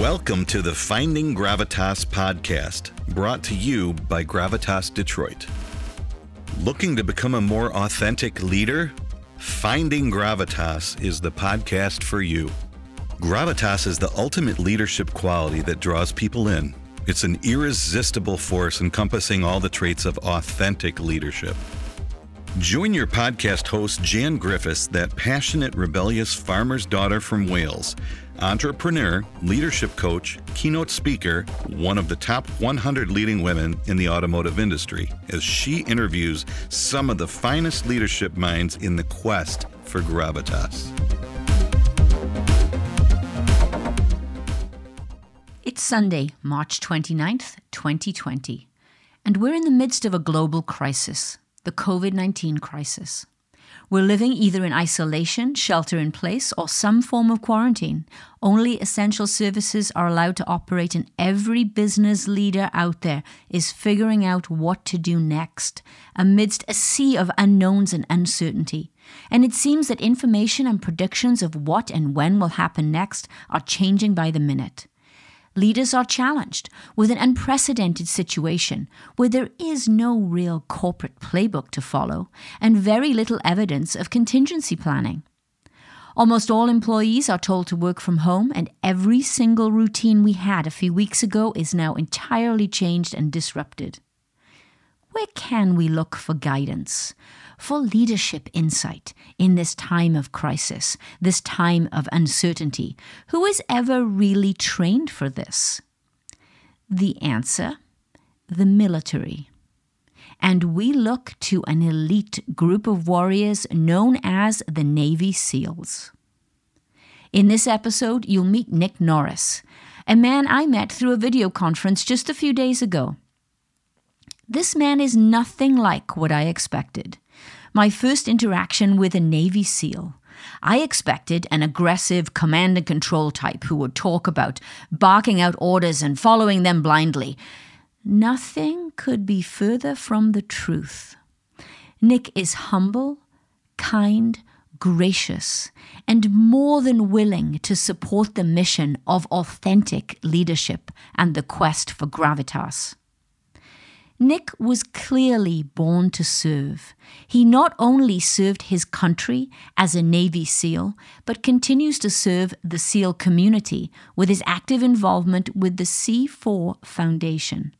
Welcome to the Finding Gravitas podcast, brought to you by Gravitas Detroit. Looking to become a more authentic leader? Finding Gravitas is the podcast for you. Gravitas is the ultimate leadership quality that draws people in. It's an irresistible force encompassing all the traits of authentic leadership. Join your podcast host, Jan Griffiths, that passionate, rebellious farmer's daughter from Wales, entrepreneur, leadership coach, keynote speaker, one of the top 100 leading women in the automotive industry, as she interviews some of the finest leadership minds in the quest for gravitas. It's Sunday, March 29th, 2020, and we're in the midst of a global crisis the COVID 19 crisis. We're living either in isolation, shelter in place, or some form of quarantine. Only essential services are allowed to operate, and every business leader out there is figuring out what to do next amidst a sea of unknowns and uncertainty. And it seems that information and predictions of what and when will happen next are changing by the minute leaders are challenged with an unprecedented situation where there is no real corporate playbook to follow and very little evidence of contingency planning. Almost all employees are told to work from home, and every single routine we had a few weeks ago is now entirely changed and disrupted. Where can we look for guidance? For leadership insight in this time of crisis, this time of uncertainty. Who is ever really trained for this? The answer the military. And we look to an elite group of warriors known as the Navy SEALs. In this episode, you'll meet Nick Norris, a man I met through a video conference just a few days ago. This man is nothing like what I expected my first interaction with a Navy SEAL. I expected an aggressive command and control type who would talk about barking out orders and following them blindly. Nothing could be further from the truth. Nick is humble, kind, gracious, and more than willing to support the mission of authentic leadership and the quest for gravitas. Nick was clearly born to serve. He not only served his country as a Navy SEAL, but continues to serve the SEAL community with his active involvement with the C4 Foundation.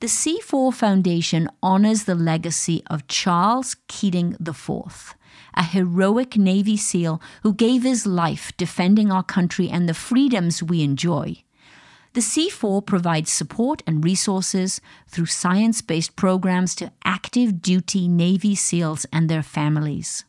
The C4 Foundation honors the legacy of Charles Keating IV, a heroic Navy SEAL who gave his life defending our country and the freedoms we enjoy. The C4 provides support and resources through science based programs to active duty Navy SEALs and their families.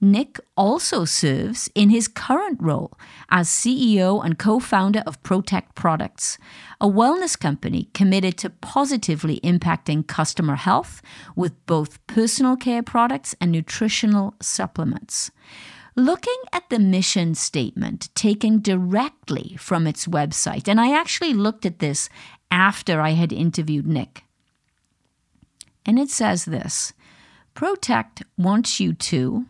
Nick also serves in his current role as CEO and co founder of Protect Products, a wellness company committed to positively impacting customer health with both personal care products and nutritional supplements. Looking at the mission statement taken directly from its website, and I actually looked at this after I had interviewed Nick. And it says this Protect wants you to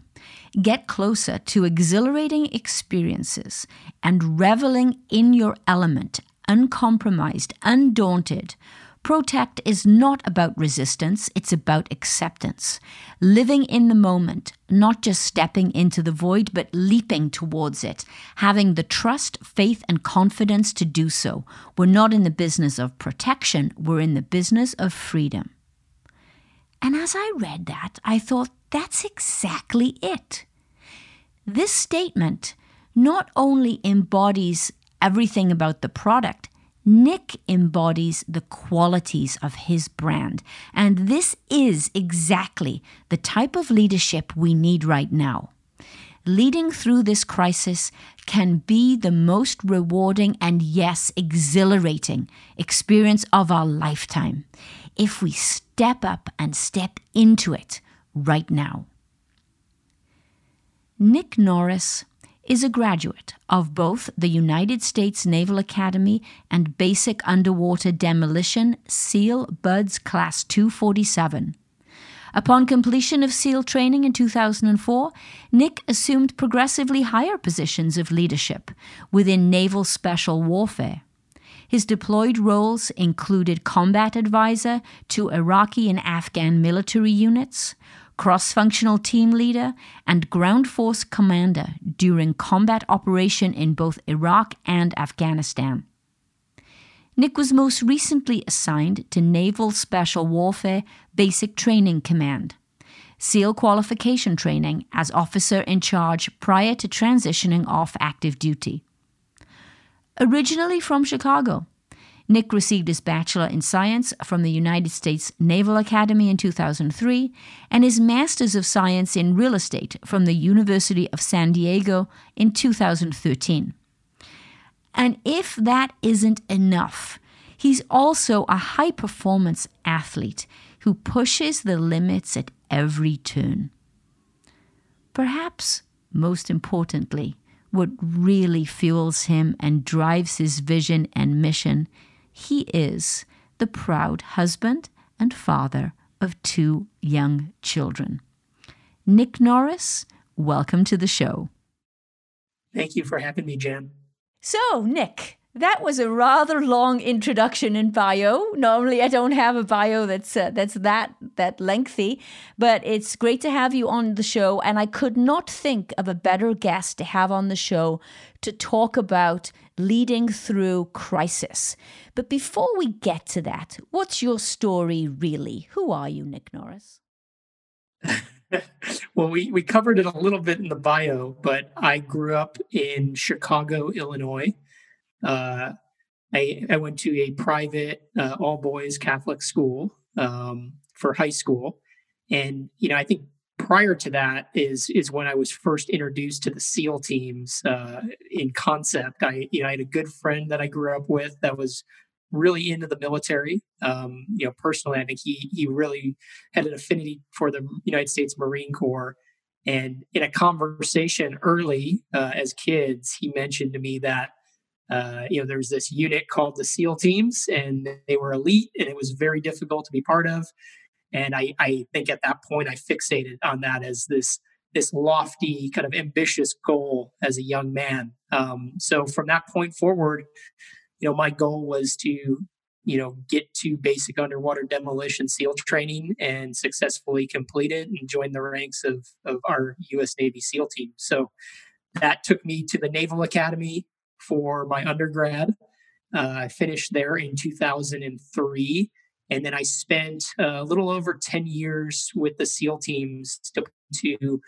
get closer to exhilarating experiences and reveling in your element, uncompromised, undaunted, Protect is not about resistance, it's about acceptance. Living in the moment, not just stepping into the void, but leaping towards it. Having the trust, faith, and confidence to do so. We're not in the business of protection, we're in the business of freedom. And as I read that, I thought, that's exactly it. This statement not only embodies everything about the product, Nick embodies the qualities of his brand. And this is exactly the type of leadership we need right now. Leading through this crisis can be the most rewarding and, yes, exhilarating experience of our lifetime if we step up and step into it right now. Nick Norris is a graduate of both the United States Naval Academy and Basic Underwater Demolition SEAL BUDS Class 247. Upon completion of SEAL training in 2004, Nick assumed progressively higher positions of leadership within naval special warfare. His deployed roles included combat advisor to Iraqi and Afghan military units, cross functional team leader, and ground force commander during combat operation in both Iraq and Afghanistan. Nick was most recently assigned to Naval Special Warfare Basic Training Command, SEAL qualification training as officer in charge prior to transitioning off active duty. Originally from Chicago, Nick received his Bachelor in Science from the United States Naval Academy in 2003 and his Master's of Science in Real Estate from the University of San Diego in 2013. And if that isn't enough, he's also a high performance athlete who pushes the limits at every turn. Perhaps most importantly, what really fuels him and drives his vision and mission, he is the proud husband and father of two young children. Nick Norris, welcome to the show. Thank you for having me, Jen. So, Nick, that was a rather long introduction and bio. Normally, I don't have a bio that's uh, that's that that lengthy, but it's great to have you on the show. And I could not think of a better guest to have on the show to talk about leading through crisis. But before we get to that, what's your story really? Who are you, Nick Norris? well, we, we covered it a little bit in the bio, but I grew up in Chicago, Illinois. Uh, I, I went to a private uh, all boys Catholic school um, for high school. And, you know, I think prior to that is is when I was first introduced to the SEAL teams uh, in concept. I you know I had a good friend that I grew up with that was really into the military. Um, you know, personally, I think he he really had an affinity for the United States Marine Corps. And in a conversation early uh, as kids, he mentioned to me that uh, you know there was this unit called the SEAL teams, and they were elite, and it was very difficult to be part of. And I, I think at that point I fixated on that as this this lofty kind of ambitious goal as a young man. Um, so from that point forward, you know, my goal was to, you know, get to basic underwater demolition SEAL training and successfully complete it and join the ranks of, of our U.S. Navy SEAL team. So that took me to the Naval Academy for my undergrad. Uh, I finished there in 2003. And then I spent a little over 10 years with the SEAL teams to,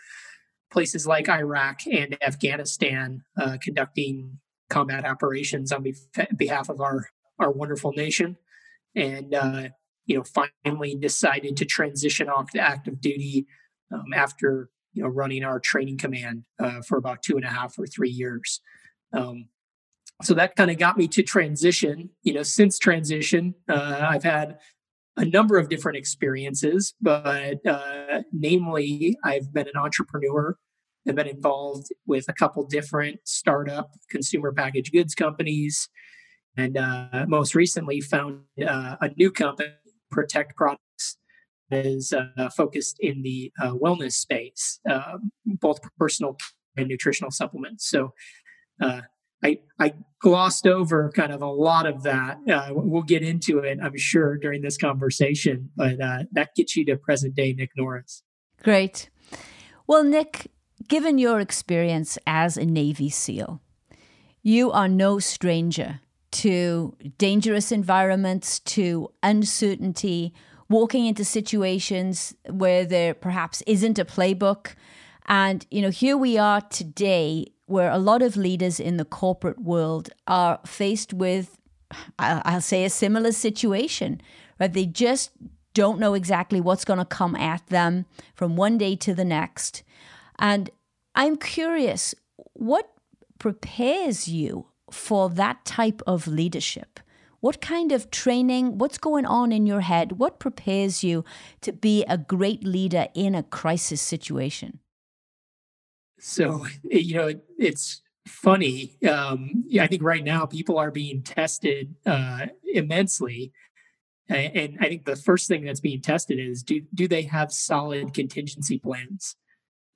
places like Iraq and Afghanistan, uh, conducting combat operations on behalf of our our wonderful nation, and uh, you know finally decided to transition off to active duty um, after you know running our training command uh, for about two and a half or three years. Um, so that kind of got me to transition. You know, since transition, uh, I've had a number of different experiences, but uh, namely, I've been an entrepreneur I've been involved with a couple different startup consumer packaged goods companies, and uh, most recently found uh, a new company, Protect Products, that is uh, focused in the uh, wellness space, um, both personal and nutritional supplements. So. Uh, I, I glossed over kind of a lot of that. Uh, we'll get into it, I'm sure, during this conversation, but that gets you to present day Nick Norris. Great. Well, Nick, Given your experience as a Navy SEAL, you are no stranger to dangerous environments, to uncertainty, walking into situations where there perhaps isn't a playbook. And, you know, here we are today where a lot of leaders in the corporate world are faced with, I'll say, a similar situation, right? They just don't know exactly what's going to come at them from one day to the next. And I'm curious, what prepares you for that type of leadership? What kind of training, what's going on in your head? What prepares you to be a great leader in a crisis situation? So, you know, it's funny. Um, I think right now people are being tested uh, immensely And I think the first thing that's being tested is do do they have solid contingency plans?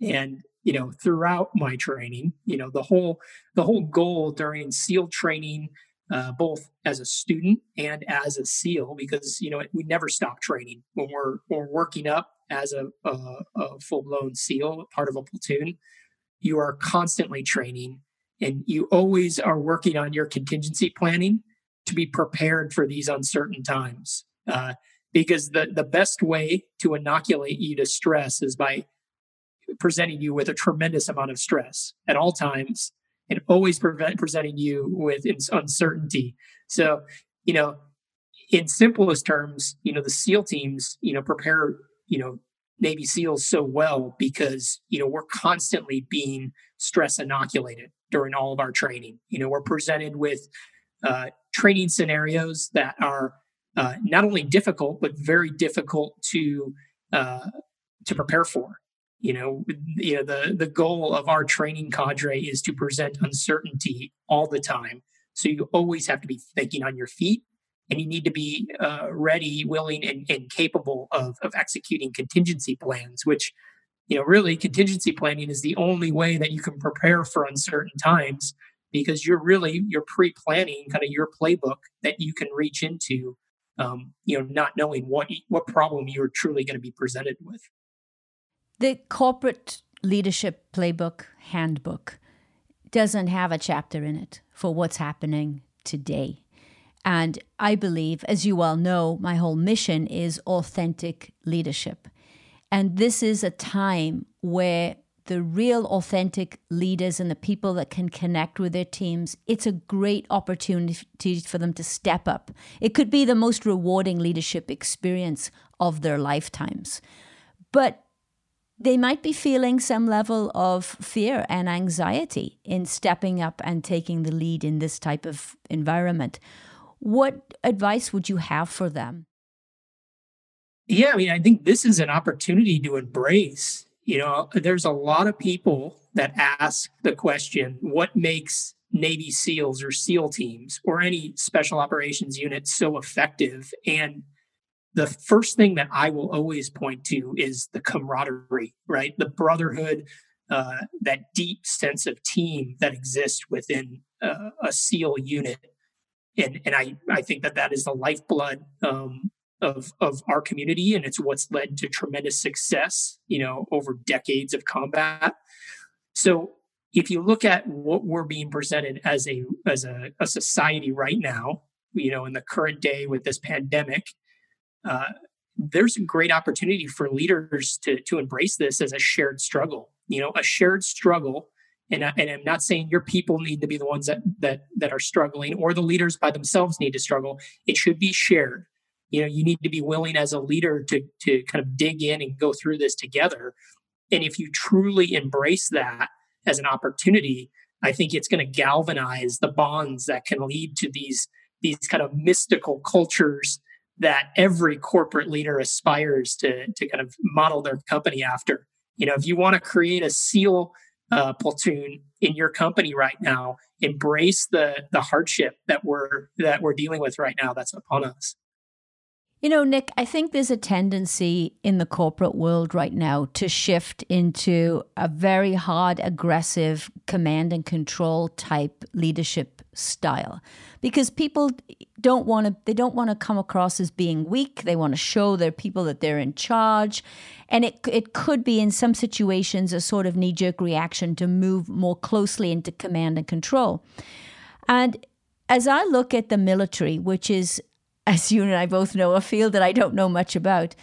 And you know, throughout my training, you know, the whole the whole goal during SEAL training, uh, both as a student and as a SEAL, because you know we never stop training when we're we're working up as a, a, a full blown SEAL, part of a platoon. You are constantly training, and you always are working on your contingency planning to be prepared for these uncertain times. Uh, because the, the best way to inoculate you to stress is by presenting you with a tremendous amount of stress at all times and always prevent, presenting you with uncertainty. So, you know, in simplest terms, you know, the SEAL teams, you know, prepare, you know, Navy SEALs so well because, you know, we're constantly being stress inoculated during all of our training. You know, we're presented with uh, training scenarios that are uh, not only difficult but very difficult to uh, to prepare for. You know, you know the the goal of our training cadre is to present uncertainty all the time. So you always have to be thinking on your feet, and you need to be uh, ready, willing, and, and capable of of executing contingency plans. Which, you know, really contingency planning is the only way that you can prepare for uncertain times because you're really you're pre-planning kind of your playbook that you can reach into um, you know not knowing what what problem you're truly going to be presented with the corporate leadership playbook handbook doesn't have a chapter in it for what's happening today and i believe as you all know my whole mission is authentic leadership and this is a time where the real authentic leaders and the people that can connect with their teams, it's a great opportunity for them to step up. It could be the most rewarding leadership experience of their lifetimes. But they might be feeling some level of fear and anxiety in stepping up and taking the lead in this type of environment. What advice would you have for them? Yeah, I mean, I think this is an opportunity to embrace you know, there's a lot of people that ask the question what makes Navy SEALs or SEAL teams or any special operations unit so effective? And the first thing that I will always point to is the camaraderie, right? The brotherhood, uh, that deep sense of team that exists within uh, a SEAL unit. And, and I, I think that that is the lifeblood um, of of our community and it's what's led to tremendous success you know over decades of combat. So if you look at what we're being presented as a as a, a society right now you know in the current day with this pandemic uh, there's a great opportunity for leaders to to embrace this as a shared struggle you know a shared struggle and, I, and I'm not saying your people need to be the ones that that that are struggling or the leaders by themselves need to struggle. It should be shared. You know you need to be willing as a leader to to kind of dig in and go through this together. And if you truly embrace that as an opportunity i think it's going to galvanize the bonds that can lead to these these kind of mystical cultures that every corporate leader aspires to to kind of model their company after. You know if you want to create a seal uh, platoon in your company right now. Embrace the the hardship that we're that we're dealing with right now that's upon us you know, Nick, I think there's a tendency in the corporate world right now to shift into a very hard, aggressive command and control type leadership style because people don't want to they don't want to come across as being weak. They want to show their people that they're in charge. And it it could be in some situations a sort of knee jerk reaction to move more closely into command and control. And as I look at the military, which is as you and I both know, a field that I don't know much about.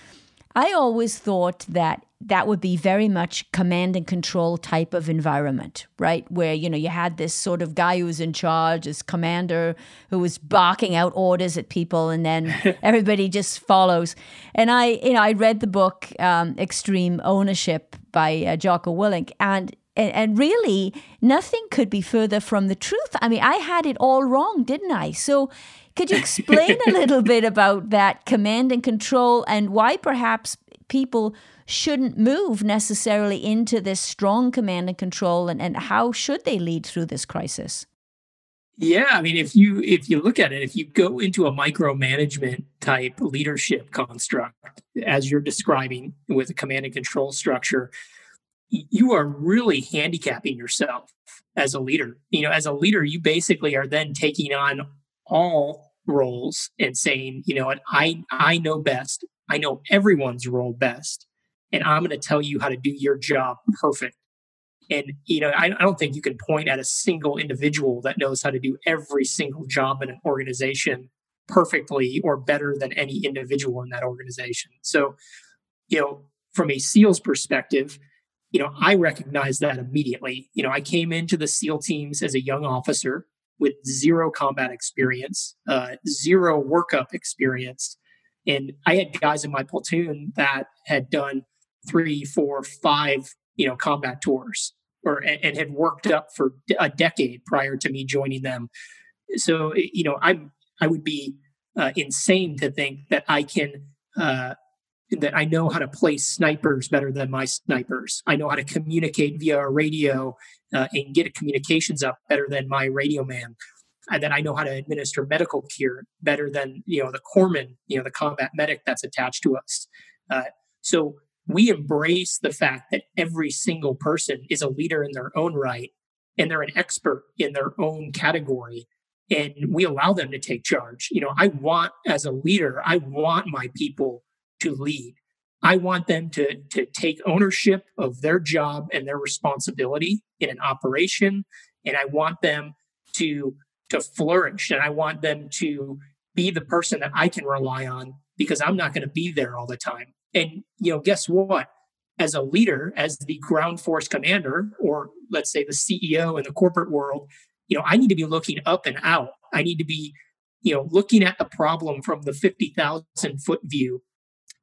I always thought that that would be very much command and control type of environment, right? Where, you know, you had this sort of guy who was in charge, this commander who was barking out orders at people and then everybody just follows. And I, you know, I read the book um, Extreme Ownership by uh, Jocko Willink and and, and really nothing could be further from the truth. I mean, I had it all wrong, didn't I? So could you explain a little bit about that command and control and why perhaps people shouldn't move necessarily into this strong command and control and, and how should they lead through this crisis? Yeah, I mean, if you if you look at it, if you go into a micromanagement type leadership construct, as you're describing with a command and control structure, you are really handicapping yourself as a leader. You know, as a leader, you basically are then taking on all roles and saying, you know what, I I know best. I know everyone's role best, and I'm going to tell you how to do your job perfect. And you know, I, I don't think you can point at a single individual that knows how to do every single job in an organization perfectly or better than any individual in that organization. So, you know, from a SEALs perspective, you know, I recognize that immediately. You know, I came into the SEAL teams as a young officer with zero combat experience, uh, zero workup experience. And I had guys in my platoon that had done three, four, five, you know, combat tours or and had worked up for a decade prior to me joining them. So, you know, I'm I would be uh, insane to think that I can uh, that I know how to place snipers better than my snipers. I know how to communicate via a radio uh, and get communications up better than my radio man. And then I know how to administer medical care better than you know the corpsman, you know the combat medic that's attached to us. Uh, so we embrace the fact that every single person is a leader in their own right, and they're an expert in their own category, and we allow them to take charge. You know, I want as a leader, I want my people to lead. I want them to, to take ownership of their job and their responsibility in an operation. And I want them to, to flourish. And I want them to be the person that I can rely on because I'm not going to be there all the time. And, you know, guess what? As a leader, as the ground force commander, or let's say the CEO in the corporate world, you know, I need to be looking up and out. I need to be, you know, looking at the problem from the 50,000 foot view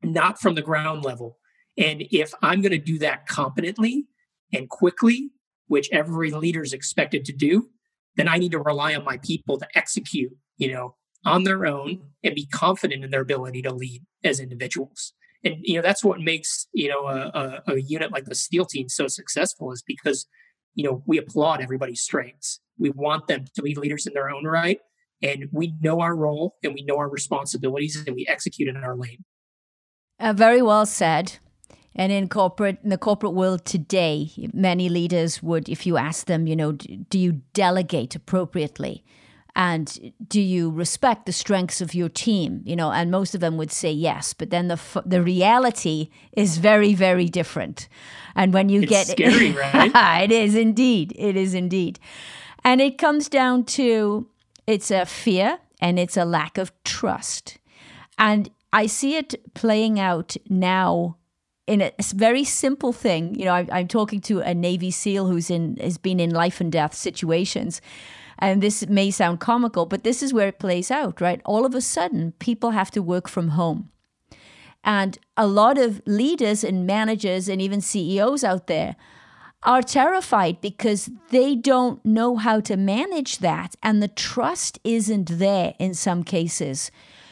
not from the ground level. And if I'm going to do that competently and quickly, which every leader is expected to do, then I need to rely on my people to execute, you know, on their own and be confident in their ability to lead as individuals. And you know that's what makes you know a, a, a unit like the SEAL team so successful is because you know we applaud everybody's strengths. We want them to be leaders in their own right, and we know our role and we know our responsibilities and we execute in our lane. Uh, very well said. And in corporate, in the corporate world today, many leaders would, if you ask them, you know, do you delegate appropriately? And do you respect the strengths of your team? You know, and most of them would say yes. But then the the reality is very, very different. And when you it's get scary, right? it is indeed. It is indeed. And it comes down to it's a fear and it's a lack of trust. And I see it playing out now in a very simple thing. You know, I, am talking to a Navy SEAL who's in has been in life and death situations, and this may sound comical, but this is where it plays out. Right, all of a sudden, people have to work from home, and a lot of leaders and managers and even CEOs out there are terrified because they don't know how to manage that, and the trust isn't there in some cases.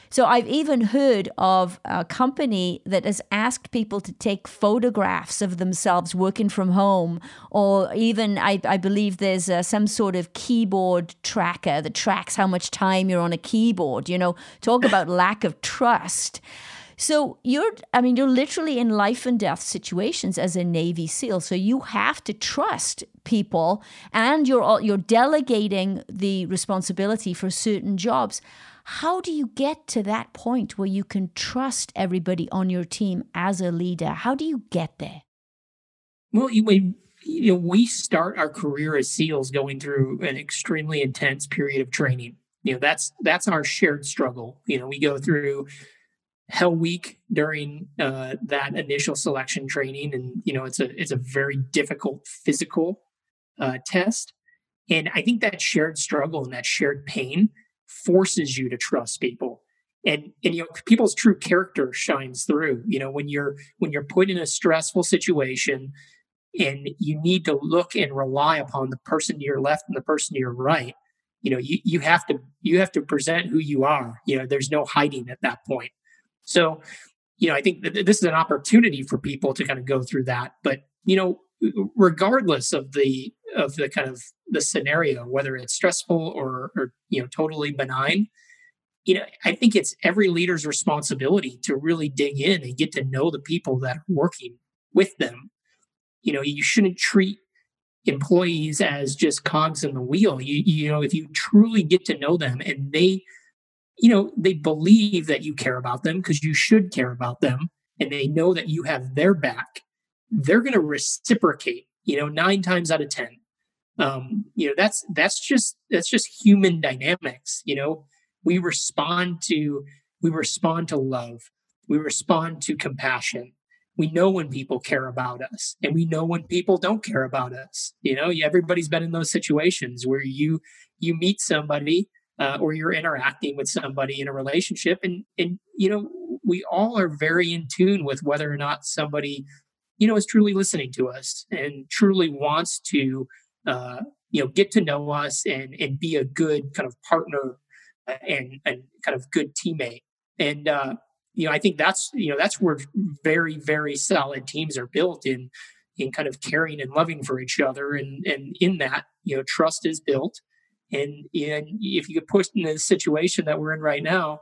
So I've even heard of a company that has asked people to take photographs of themselves working from home, or even I, I believe there's uh, some sort of keyboard tracker that tracks how much time you're on a keyboard. You know, talk about lack of trust. So you're, I mean, you're literally in life and death situations as a Navy SEAL. So you have to trust people, and you're you're delegating the responsibility for certain jobs. How do you get to that point where you can trust everybody on your team as a leader? How do you get there? Well, we, you know, we start our career as SEALs going through an extremely intense period of training. You know, that's that's our shared struggle. You know, we go through Hell Week during uh, that initial selection training, and you know, it's a it's a very difficult physical uh, test. And I think that shared struggle and that shared pain forces you to trust people. And and you know people's true character shines through you know when you're when you're put in a stressful situation and you need to look and rely upon the person to your left and the person to your right you know you, you have to you have to present who you are. You know there's no hiding at that point. So you know i think this is an opportunity for people to kind of go through that. But you know regardless of the of the kind of the scenario, whether it's stressful or, or you know totally benign, you know, I think it's every leader's responsibility to really dig in and get to know the people that are working with them. You know, you shouldn't treat employees as just cogs in the wheel. You, you know, if you truly get to know them and they, you know, they believe that you care about them because you should care about them and they know that you have their back, they're going to reciprocate, you know, nine times out of 10. Um, you know, that's, that's just, that's just human dynamics. You know, we respond to, we respond to love. We respond to compassion we know when people care about us and we know when people don't care about us you know everybody's been in those situations where you you meet somebody uh, or you're interacting with somebody in a relationship and and you know we all are very in tune with whether or not somebody you know is truly listening to us and truly wants to uh, you know get to know us and and be a good kind of partner uh, and and kind of good teammate and uh, you know, I think that's you know that's where very very solid teams are built in in kind of caring and loving for each other, and and in that you know trust is built, and and if you get pushed in the situation that we're in right now,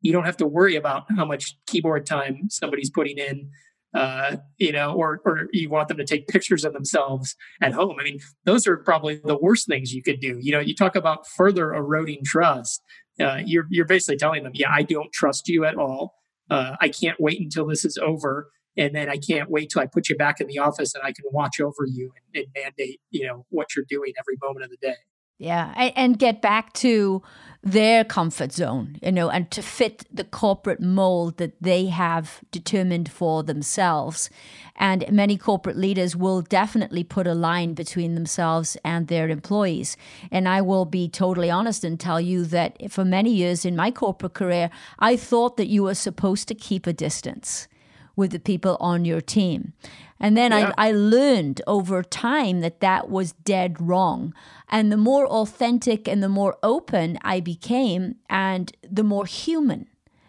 you don't have to worry about how much keyboard time somebody's putting in. Uh, you know, or or you want them to take pictures of themselves at home. I mean, those are probably the worst things you could do. You know, you talk about further eroding trust. Uh, you're you're basically telling them, yeah, I don't trust you at all uh, I can't wait until this is over. And then I can't wait till I put you back in the office and I can watch over you and, and mandate, you know, what you're doing every moment of the day. Yeah, and get back to their comfort zone, you know, and to fit the corporate mold that they have determined for themselves. And many corporate leaders will definitely put a line between themselves and their employees. And I will be totally honest and tell you that for many years in my corporate career, I thought that you were supposed to keep a distance with the people on your team. And then yeah. I, I learned over time that that was dead wrong. And the more authentic and the more open I became, and the more human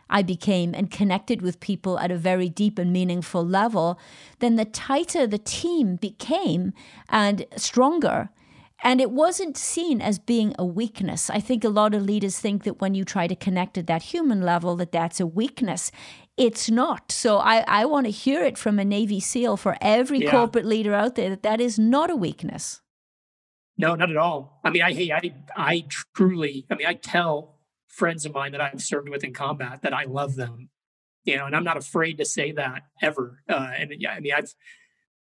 I became and connected with people at a very deep and meaningful level, then the tighter the team became and stronger. And it wasn't seen as being a weakness. I think a lot of leaders think that when you try to connect at that human level, that that's a weakness it's not. So I, I want to hear it from a Navy SEAL for every yeah. corporate leader out there that that is not a weakness. No, not at all. I mean, I, hey, I, I truly, I mean, I tell friends of mine that I've served with in combat that I love them, you know, and I'm not afraid to say that ever. Uh, and yeah, I mean, I've,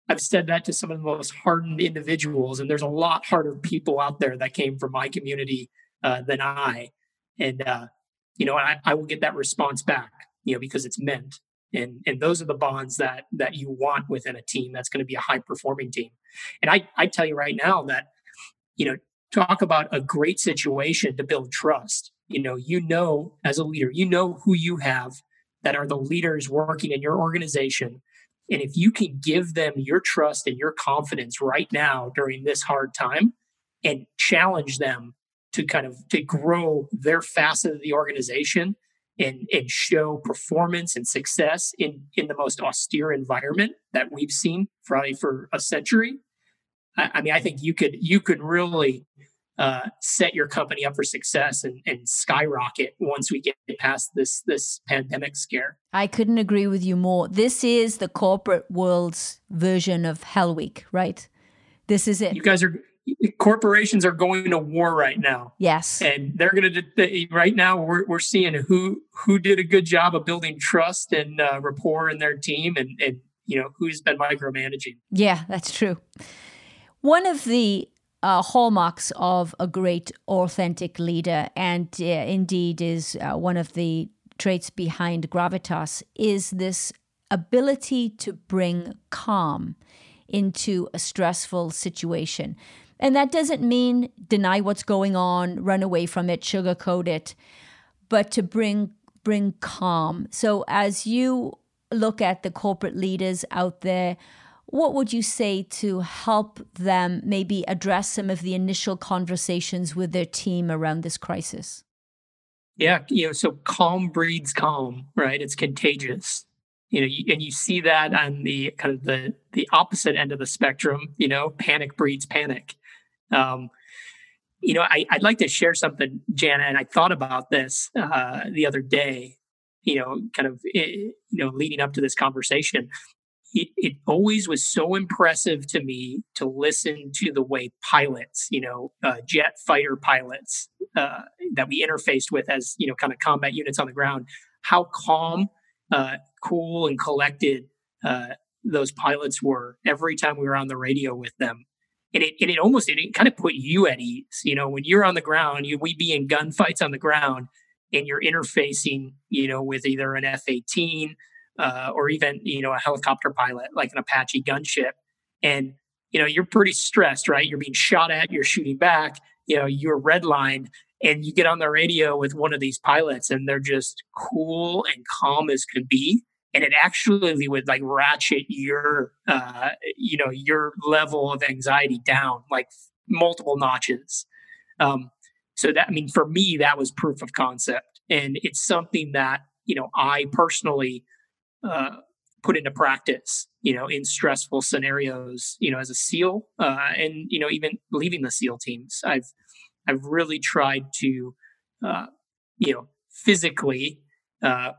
I've said that to some of the most hardened individuals, and there's a lot harder people out there that came from my community uh, than I. And, uh, you know, I, I will get that response back you know, because it's meant. And and those are the bonds that that you want within a team that's going to be a high performing team. And I I tell you right now that, you know, talk about a great situation to build trust. You know, you know as a leader, you know who you have that are the leaders working in your organization. And if you can give them your trust and your confidence right now during this hard time and challenge them to kind of to grow their facet of the organization and, and show performance and success in, in the most austere environment that we've seen probably for a century. I, I mean, I think you could you could really uh, set your company up for success and, and skyrocket once we get past this this pandemic scare. I couldn't agree with you more. This is the corporate world's version of Hell Week, right? This is it. You guys are corporations are going to war right now. Yes. And they're going to, right now, we're, we're seeing who, who did a good job of building trust and uh, rapport in their team and, and, you know, who's been micromanaging. Yeah, that's true. One of the uh, hallmarks of a great authentic leader, and uh, indeed is uh, one of the traits behind gravitas, is this ability to bring calm into a stressful situation. And that doesn't mean deny what's going on, run away from it, sugarcoat it, but to bring bring calm. So as you look at the corporate leaders out there, what would you say to help them maybe address some of the initial conversations with their team around this crisis? Yeah, you know, so calm breeds calm, right? It's contagious. you know, and you see that on the kind of the the opposite end of the spectrum. You know, panic breeds panic. Um, you know, I, would like to share something, Jana, and I thought about this uh, the other day. You know, kind of eh, you know, leading up to this conversation, it, it always was so impressive to me to listen to the way pilots, you know, uh, jet fighter pilots uh, that we interfaced with as you know, kind of combat units on the ground, how calm uh, cool and collected uh, those pilots were every time we were on the radio with them. And it, and it almost it, kind of put you at ease. You know, when you're on the ground, you, we be in gunfights on the ground, and you're interfacing, you know, with either an F-18 uh, or even you know a helicopter pilot like an Apache gunship, and you know you're pretty stressed, right? You're being shot at, you're shooting back, you know, you're redlined, and you get on the radio with one of these pilots and they're just cool and calm as can be and it actually would like ratchet your uh you know your level of anxiety down like multiple notches. Um so that i mean for me that was proof of concept. And it's something that you know i personally uh put into practice you know in stressful scenarios you know as a seal uh and you know even leaving the seal teams. I've I've really tried to, uh, you know, physically uh,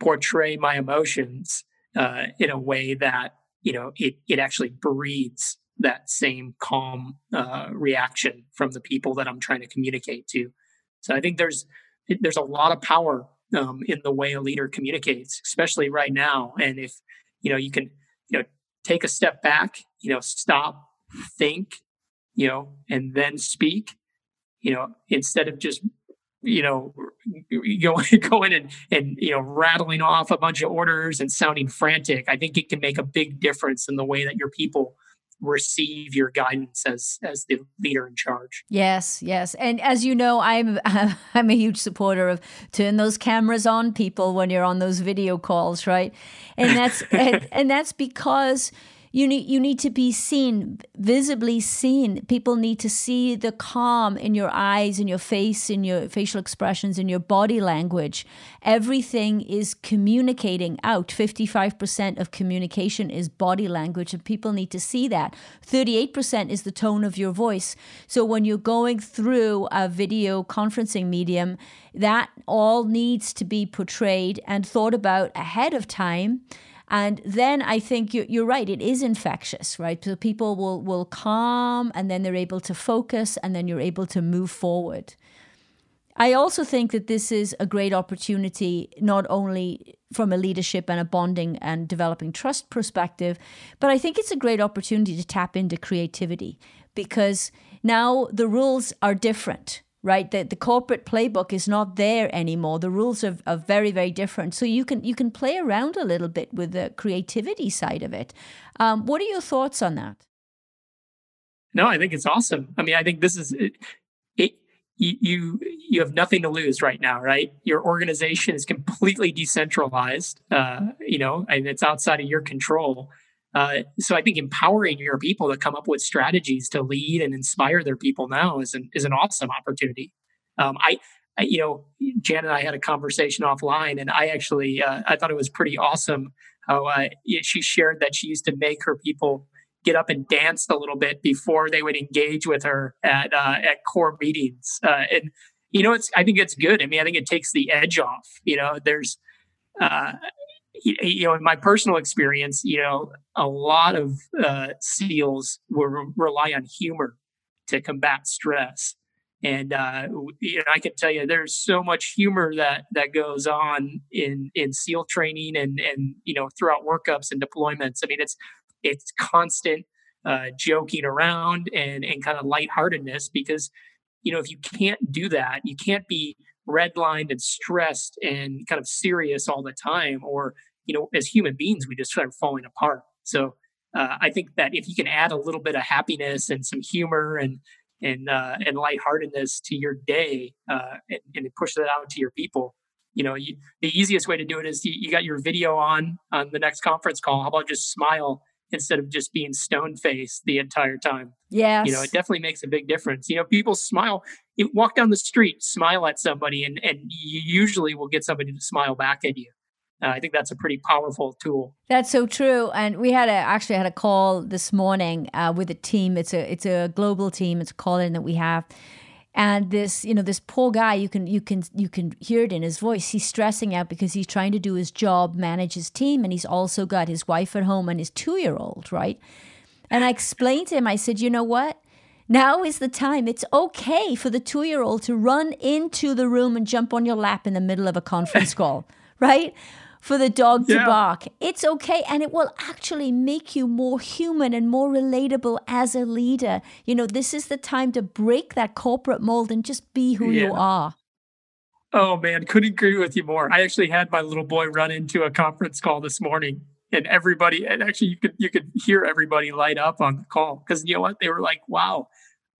portray my emotions uh, in a way that you know it it actually breeds that same calm uh, reaction from the people that I'm trying to communicate to. So I think there's there's a lot of power um, in the way a leader communicates, especially right now. And if you know you can you know take a step back, you know, stop, think, you know, and then speak you know, instead of just you know going going and and you know rattling off a bunch of orders and sounding frantic i think it can make a big difference in the way that your people receive your guidance as as the leader in charge. Yes yes. And as you know i'm i'm a huge supporter of turn those cameras on people when you're on those video calls right? And that's and, and that's because you need you need to be seen visibly seen. People need to see the calm in your eyes in your face in your facial expressions in your body language. Everything is communicating out. 55% of communication is body language and people need to see that. 38% is the tone of your voice. So when you're going through a video conferencing medium that all needs to be portrayed and thought about ahead of time and then I think you're, you're right, it is infectious, right? So people will, will calm and then they're able to focus and then you're able to move forward. I also think that this is a great opportunity, not only from a leadership and a bonding and developing trust perspective, but I think it's a great opportunity to tap into creativity because now the rules are different right? The, the corporate playbook is not there anymore. The rules are, are very very different. So you can you can play around a little bit with the creativity side of it. Um, what are your thoughts on that? No i think it's awesome. I mean i think this is it, it you you have nothing to lose right now right? Your organization is completely decentralized uh, you know and it's outside of your control uh, so I think empowering your people to come up with strategies to lead and inspire their people now is an is an awesome opportunity. Um, I, I, you know, Jan and I had a conversation offline, and I actually uh, I thought it was pretty awesome how uh, she shared that she used to make her people get up and dance a little bit before they would engage with her at uh, at core meetings. Uh, and you know, it's I think it's good. I mean, I think it takes the edge off. You know, there's uh, you know, in my personal experience, you know, a lot of uh, SEALs will rely on humor to combat stress. And uh, you know, I can tell you, there's so much humor that that goes on in in SEAL training and and you know throughout workups and deployments. I mean, it's it's constant uh, joking around and and kind of lightheartedness because you know if you can't do that, you can't be redlined and stressed and kind of serious all the time or you know, as human beings, we just start falling apart. So uh, I think that if you can add a little bit of happiness and some humor and and uh, and lightheartedness to your day uh, and, and push that out to your people, you know, you, the easiest way to do it is you, you got your video on on the next conference call. How about just smile instead of just being stone faced the entire time? Yeah, you know, it definitely makes a big difference. You know, people smile. You walk down the street, smile at somebody, and and you usually will get somebody to smile back at you Uh, I think that's a pretty powerful tool. That's so true. And we had a actually had a call this morning uh, with a team. It's a it's a global team. It's a call in that we have. And this, you know, this poor guy, you can you can you can hear it in his voice. He's stressing out because he's trying to do his job, manage his team, and he's also got his wife at home and his two year old, right? And I explained to him, I said, you know what? Now is the time. It's okay for the two year old to run into the room and jump on your lap in the middle of a conference call, right? For the dog to bark. It's okay. And it will actually make you more human and more relatable as a leader. You know, this is the time to break that corporate mold and just be who you are. Oh man, couldn't agree with you more. I actually had my little boy run into a conference call this morning, and everybody, and actually you could you could hear everybody light up on the call because you know what they were like, "Wow,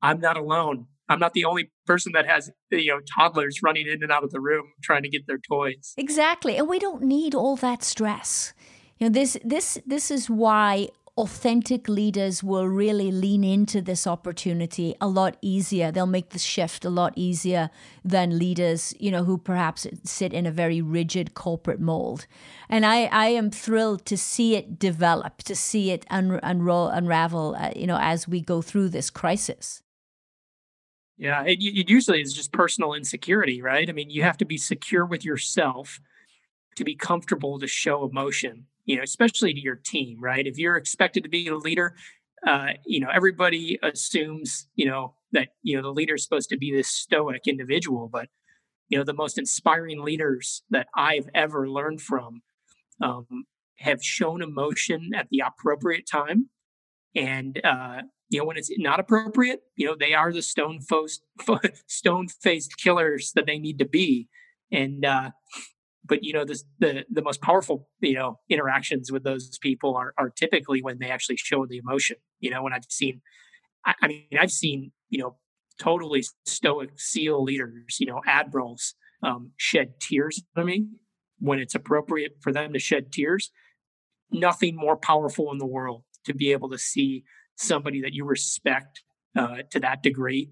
I'm not alone. I'm not the only person that has you know toddlers running in and out of the room trying to get their toys." Exactly. And we don't need all that stress. You know, this this this is why authentic leaders will really lean into this opportunity a lot easier. They'll make the shift a lot easier than leaders, you know, who perhaps sit in a very rigid corporate mold. And I, I am thrilled to see it develop, to see it un- unroll, unravel, uh, you know, as we go through this crisis. Yeah, it, it usually is just personal insecurity, right? I mean, you have to be secure with yourself to be comfortable to show emotion, you know, especially to your team, right? If you're expected to be a leader, uh, you know, everybody assumes, you know, that, you know, the leader is supposed to be this stoic individual, but, you know, the most inspiring leaders that I've ever learned from um, have shown emotion at the appropriate time. And, uh, you know, when it's not appropriate, you know, they are the stone faced, stone faced killers that they need to be. And, uh, but you know, the the most powerful, you know, interactions with those people are are typically when they actually show the emotion. You know, when I've seen, I, I mean, I've seen, you know, totally stoic SEAL leaders, you know, admirals, um, shed tears for me when it's appropriate for them to shed tears. Nothing more powerful in the world to be able to see somebody that you respect uh, to that degree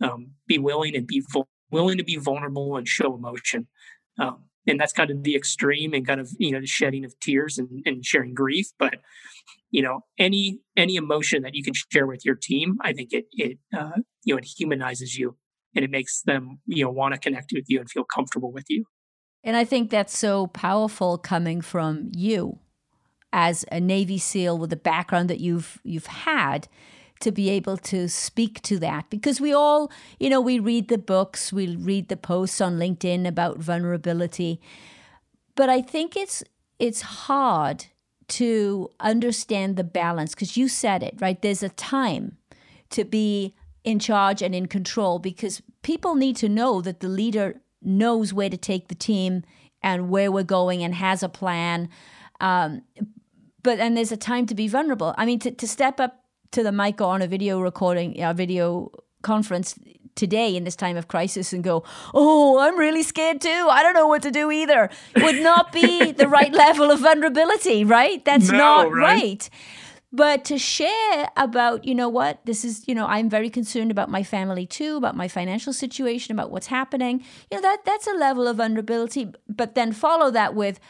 um, be willing and be willing to be vulnerable and show emotion. Um, and that's kind of the extreme and kind of you know the shedding of tears and, and sharing grief. But you know any any emotion that you can share with your team, I think it it uh, you know it humanizes you and it makes them you know want to connect with you and feel comfortable with you. And I think that's so powerful coming from you as a Navy SEAL with the background that you've you've had to be able to speak to that. Because we all you know we read the books we read the posts on linkedin about vulnerability. But i think it's it's hard to understand the balance because you said it right? There's a time to be in charge and in control because people need to know that the leader knows where to take the team and where we're going and has a plan um, but and there's a time to be vulnerable i mean to, to step up to the mic or on a video recording, a video conference today in this time of crisis and go, oh, I'm really scared too. I don't know what to do either, would not be the right level of vulnerability, right? That's No, not right? right. But to share about, you know what, this is, you know, I'm very concerned about my family too, about my financial situation, about what's happening. You know, that that's a level of vulnerability. But then follow that with,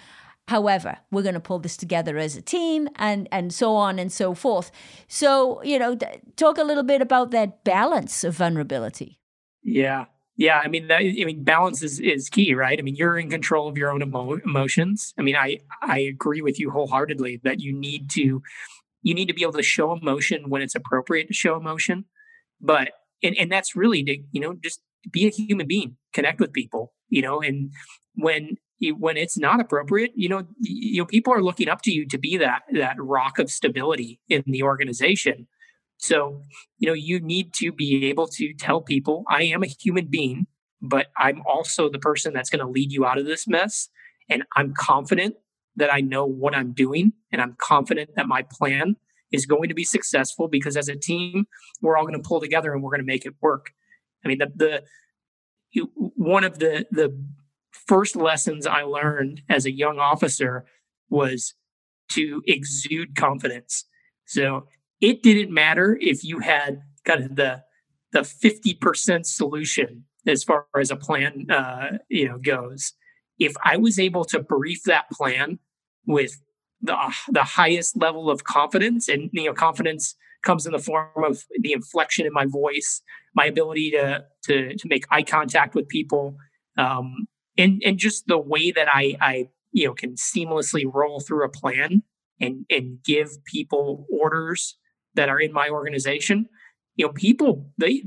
However, we're going to pull this together as a team and, and so on and so forth. So, you know, talk a little bit about that balance of vulnerability. Yeah. Yeah, I mean, that, I mean, balance is, is key, right? I mean, you're in control of your own emo- emotions. I mean, I I agree with you wholeheartedly that you need to you need to be able to show emotion when it's appropriate to show emotion, but and and that's really to you know just be a human being, connect with people, you know, and when when it's not appropriate, you know, you know, people are looking up to you to be that that rock of stability in the organization. So, you know, you need to be able to tell people, I am a human being, but I'm also the person that's going to lead you out of this mess. And I'm confident that I know what I'm doing. And I'm confident that my plan is going to be successful because as a team, we're all going to pull together and we're going to make it work. I mean, the, the, one of the, the first lessons I learned as a young officer was to exude confidence. So it didn't matter if you had kind of the the 50% solution as far as a plan uh, you know goes if I was able to brief that plan with the the highest level of confidence, and you know, confidence comes in the form of the inflection in my voice, my ability to to to make eye contact with people, um, and and just the way that I I you know can seamlessly roll through a plan and and give people orders that are in my organization. You know, people they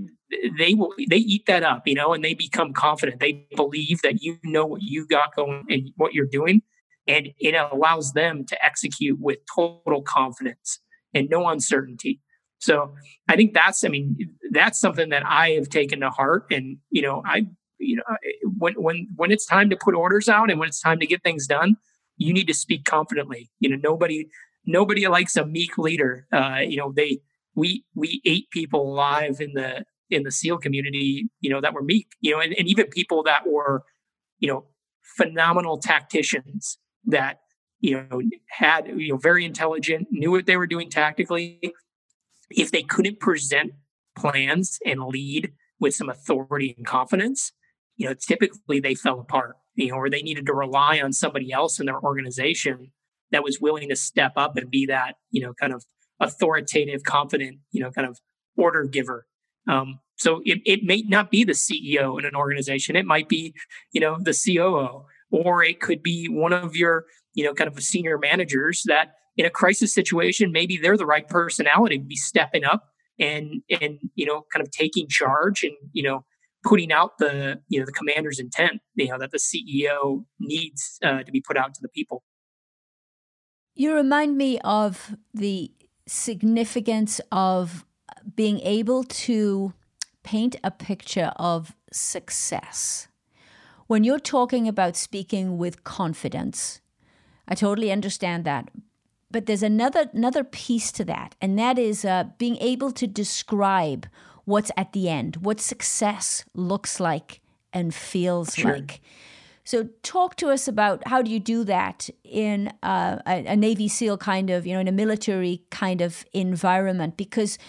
they will they eat that up, you know, and they become confident. They believe that you know what you got going and what you're doing, and it allows them to execute with total confidence and no uncertainty. So I think that's, I mean, that's something that I have taken to heart. And, you know, I, you know, when, when, when it's time to put orders out and when it's time to get things done, you need to speak confidently. You know, nobody, nobody likes a meek leader. Uh, you know, they, we, we ate people alive in the, in the SEAL community, you know, that were meek, you know, and, and even people that were, you know, phenomenal tacticians that, you know, had, you know, very intelligent, knew what they were doing tactically, if they couldn't present plans and lead with some authority and confidence, you know, typically they fell apart, you know, or they needed to rely on somebody else in their organization that was willing to step up and be that, you know, kind of authoritative, confident, you know, kind of order giver. Um, so it, it may not be the CEO in an organization. It might be, you know, the COO, or it could be one of your, you know, kind of senior managers that in a crisis situation, maybe they're the right personality to be stepping up and and you know kind of taking charge and you know putting out the you know the commander's intent you know that the CEO needs uh, to be put out to the people. You remind me of the significance of being able to paint a picture of success. When you're talking about speaking with confidence, I totally understand that but there's another another piece to that, and that is uh, being able to describe what's at the end, what success looks like and feels sure. like. So, talk to us about how do you do that in uh, a, a Navy SEAL kind of, you know, in a military kind of environment? Because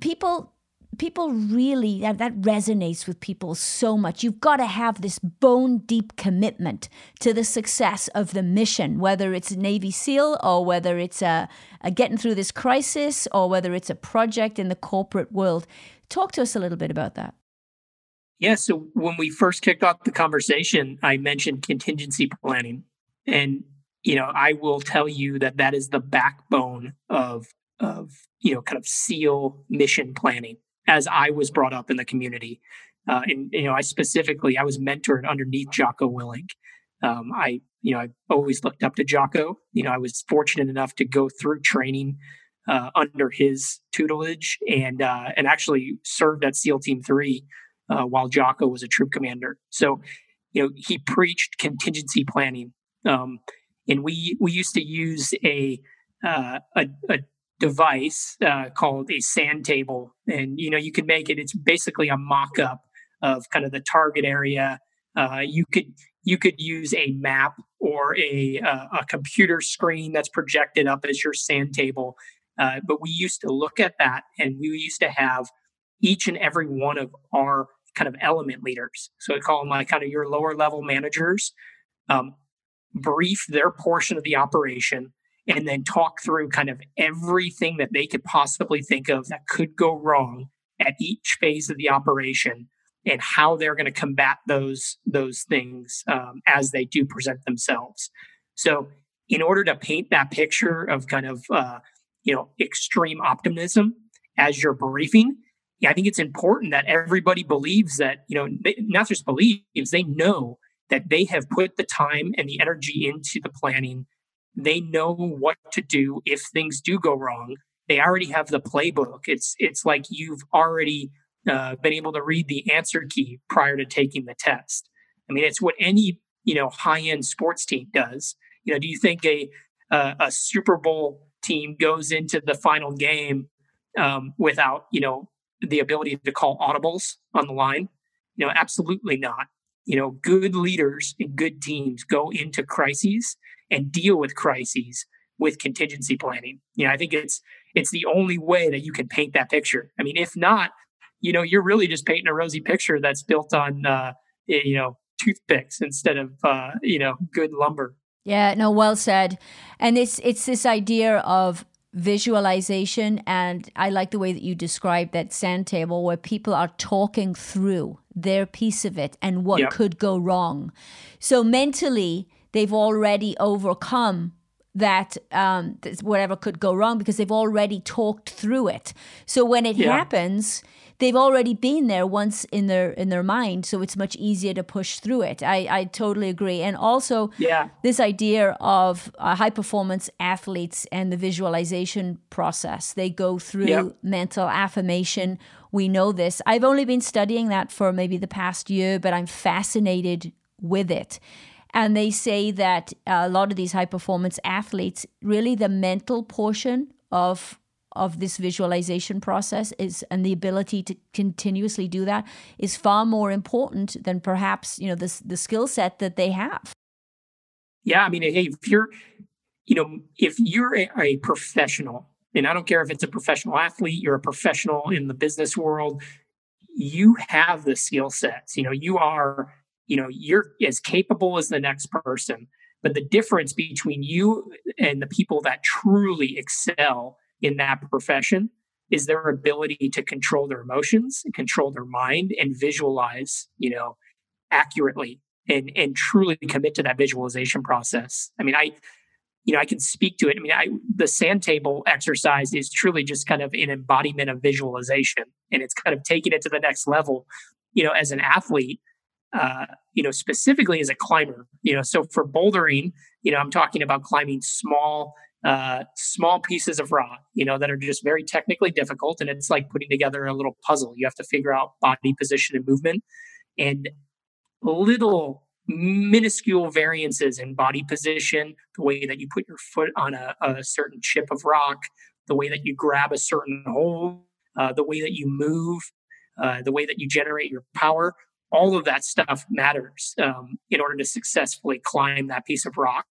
people people really that, that resonates with people so much you've got to have this bone deep commitment to the success of the mission whether it's navy seal or whether it's a, a getting through this crisis or whether it's a project in the corporate world talk to us a little bit about that yeah so when we first kicked off the conversation i mentioned contingency planning and you know i will tell you that that is the backbone of of you know kind of seal mission planning as I was brought up in the community. Uh, and you know, I specifically I was mentored underneath Jocko Willink. Um, I you know I always looked up to Jocko. You know, I was fortunate enough to go through training uh, under his tutelage and uh, and actually served at SEAL Team Three uh, while Jocko was a troop commander. So you know he preached contingency planning, um, and we we used to use a uh, a, a device uh, called a sand table and you know you could make it it's basically a mock-up of kind of the target area uh, you could you could use a map or a, uh, a computer screen that's projected up as your sand table uh, but we used to look at that and we used to have each and every one of our kind of element leaders. So i call them like kind of your lower level managers um, brief their portion of the operation and then talk through kind of everything that they could possibly think of that could go wrong at each phase of the operation and how they're going to combat those those things um, as they do present themselves. So in order to paint that picture of kind of uh, you know extreme optimism as you're briefing yeah, i think it's important that everybody believes that you know they, not just believes they know that they have put the time and the energy into the planning they know what to do if things do go wrong. They already have the playbook. It's it's like you've already uh, been able to read the answer key prior to taking the test. I mean, it's what any you know high end sports team does. You know, do you think a uh, a Super Bowl team goes into the final game um, without you know the ability to call audibles on the line? You know, absolutely not. You know, good leaders and good teams go into crises and deal with crises with contingency planning. You know, I think it's it's the only way that you can paint that picture. I mean, if not, you know, you're really just painting a rosy picture that's built on uh, you know toothpicks instead of uh, you know good lumber. Yeah, no, well said. And it's it's this idea of visualization and I like the way that you described that sand table where people are talking through their piece of it and what yep. could go wrong. So mentally they've already overcome that um, whatever could go wrong because they've already talked through it. So when it yeah. happens, they've already been there once in their in their mind so it's much easier to push through it. I i totally agree. And also yeah. this idea of uh, high performance athletes and the visualization process. They go through mental affirmation. We know this. I've only been studying that for maybe the past year but i'm fascinated with it. And they say that a lot of these high performance athletes really the mental portion of of this visualization process is and the ability to continuously do that is far more important than perhaps you know the the skill set that they have. Yeah i mean hey if you're you know if you're a, a professional and i don't care if it's a professional athlete you're a professional in the business world you have the skill sets you know you are you know you're as capable as the next person. But the difference between you and the people that truly excel in that profession is their ability to control their emotions control their mind and visualize, you know, accurately and and truly commit to that visualization process. I mean, I you know, I can speak to it. I mean, I the sand table exercise is truly just kind of an embodiment of visualization and it's kind of taking it to the next level, you know, as an athlete. Uh, you know, specifically as a climber, you know, so for bouldering, you know, I'm talking about climbing small, uh, small pieces of rock, you know, that are just very technically difficult. And it's like putting together a little puzzle. You have to figure out body position and movement and little minuscule variances in body position, the way that you put your foot on a, a certain chip of rock, the way that you grab a certain hold, uh, the way that you move, uh, the way that you generate your power. All of that stuff matters um, in order to successfully climb that piece of rock.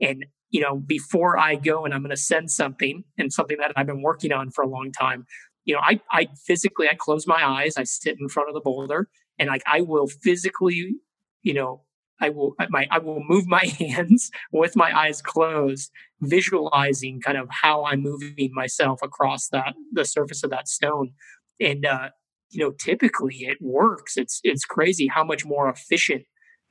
And you know, before I go and I'm going to send something and something that I've been working on for a long time, you know, I, I physically, I close my eyes, I sit in front of the boulder and like, I will physically, you know, I will, my, I will move my hands with my eyes closed, visualizing kind of how I'm moving myself across that, the surface of that stone. And, uh, you know, typically it works. It's, it's crazy how much more efficient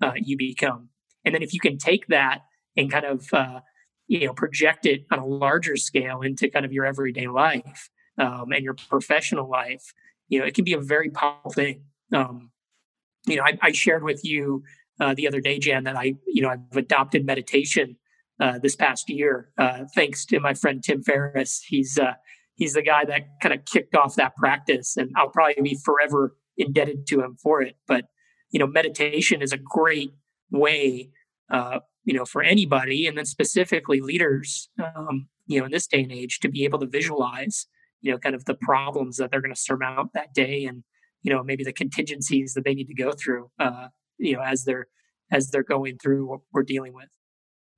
uh, you become. And then if you can take that and kind of uh, you know project it on a larger scale into kind of your everyday life um, and your professional life you know it can be a very powerful thing. Um, you know I, I, shared with you uh, the other day jan that i you know i've adopted meditation uh, this past year uh, thanks to my friend tim ferriss. He's uh, he's the guy that kind of kicked off that practice and i'll probably be forever indebted to him for it. But you know meditation is a great way uh, you know, for anybody, and then specifically leaders, um, you know, in this day and age, to be able to visualize, you know, kind of the problems that they're going to surmount that day, and you know, maybe the contingencies that they need to go through, uh, you know, as they're as they're going through what we're dealing with.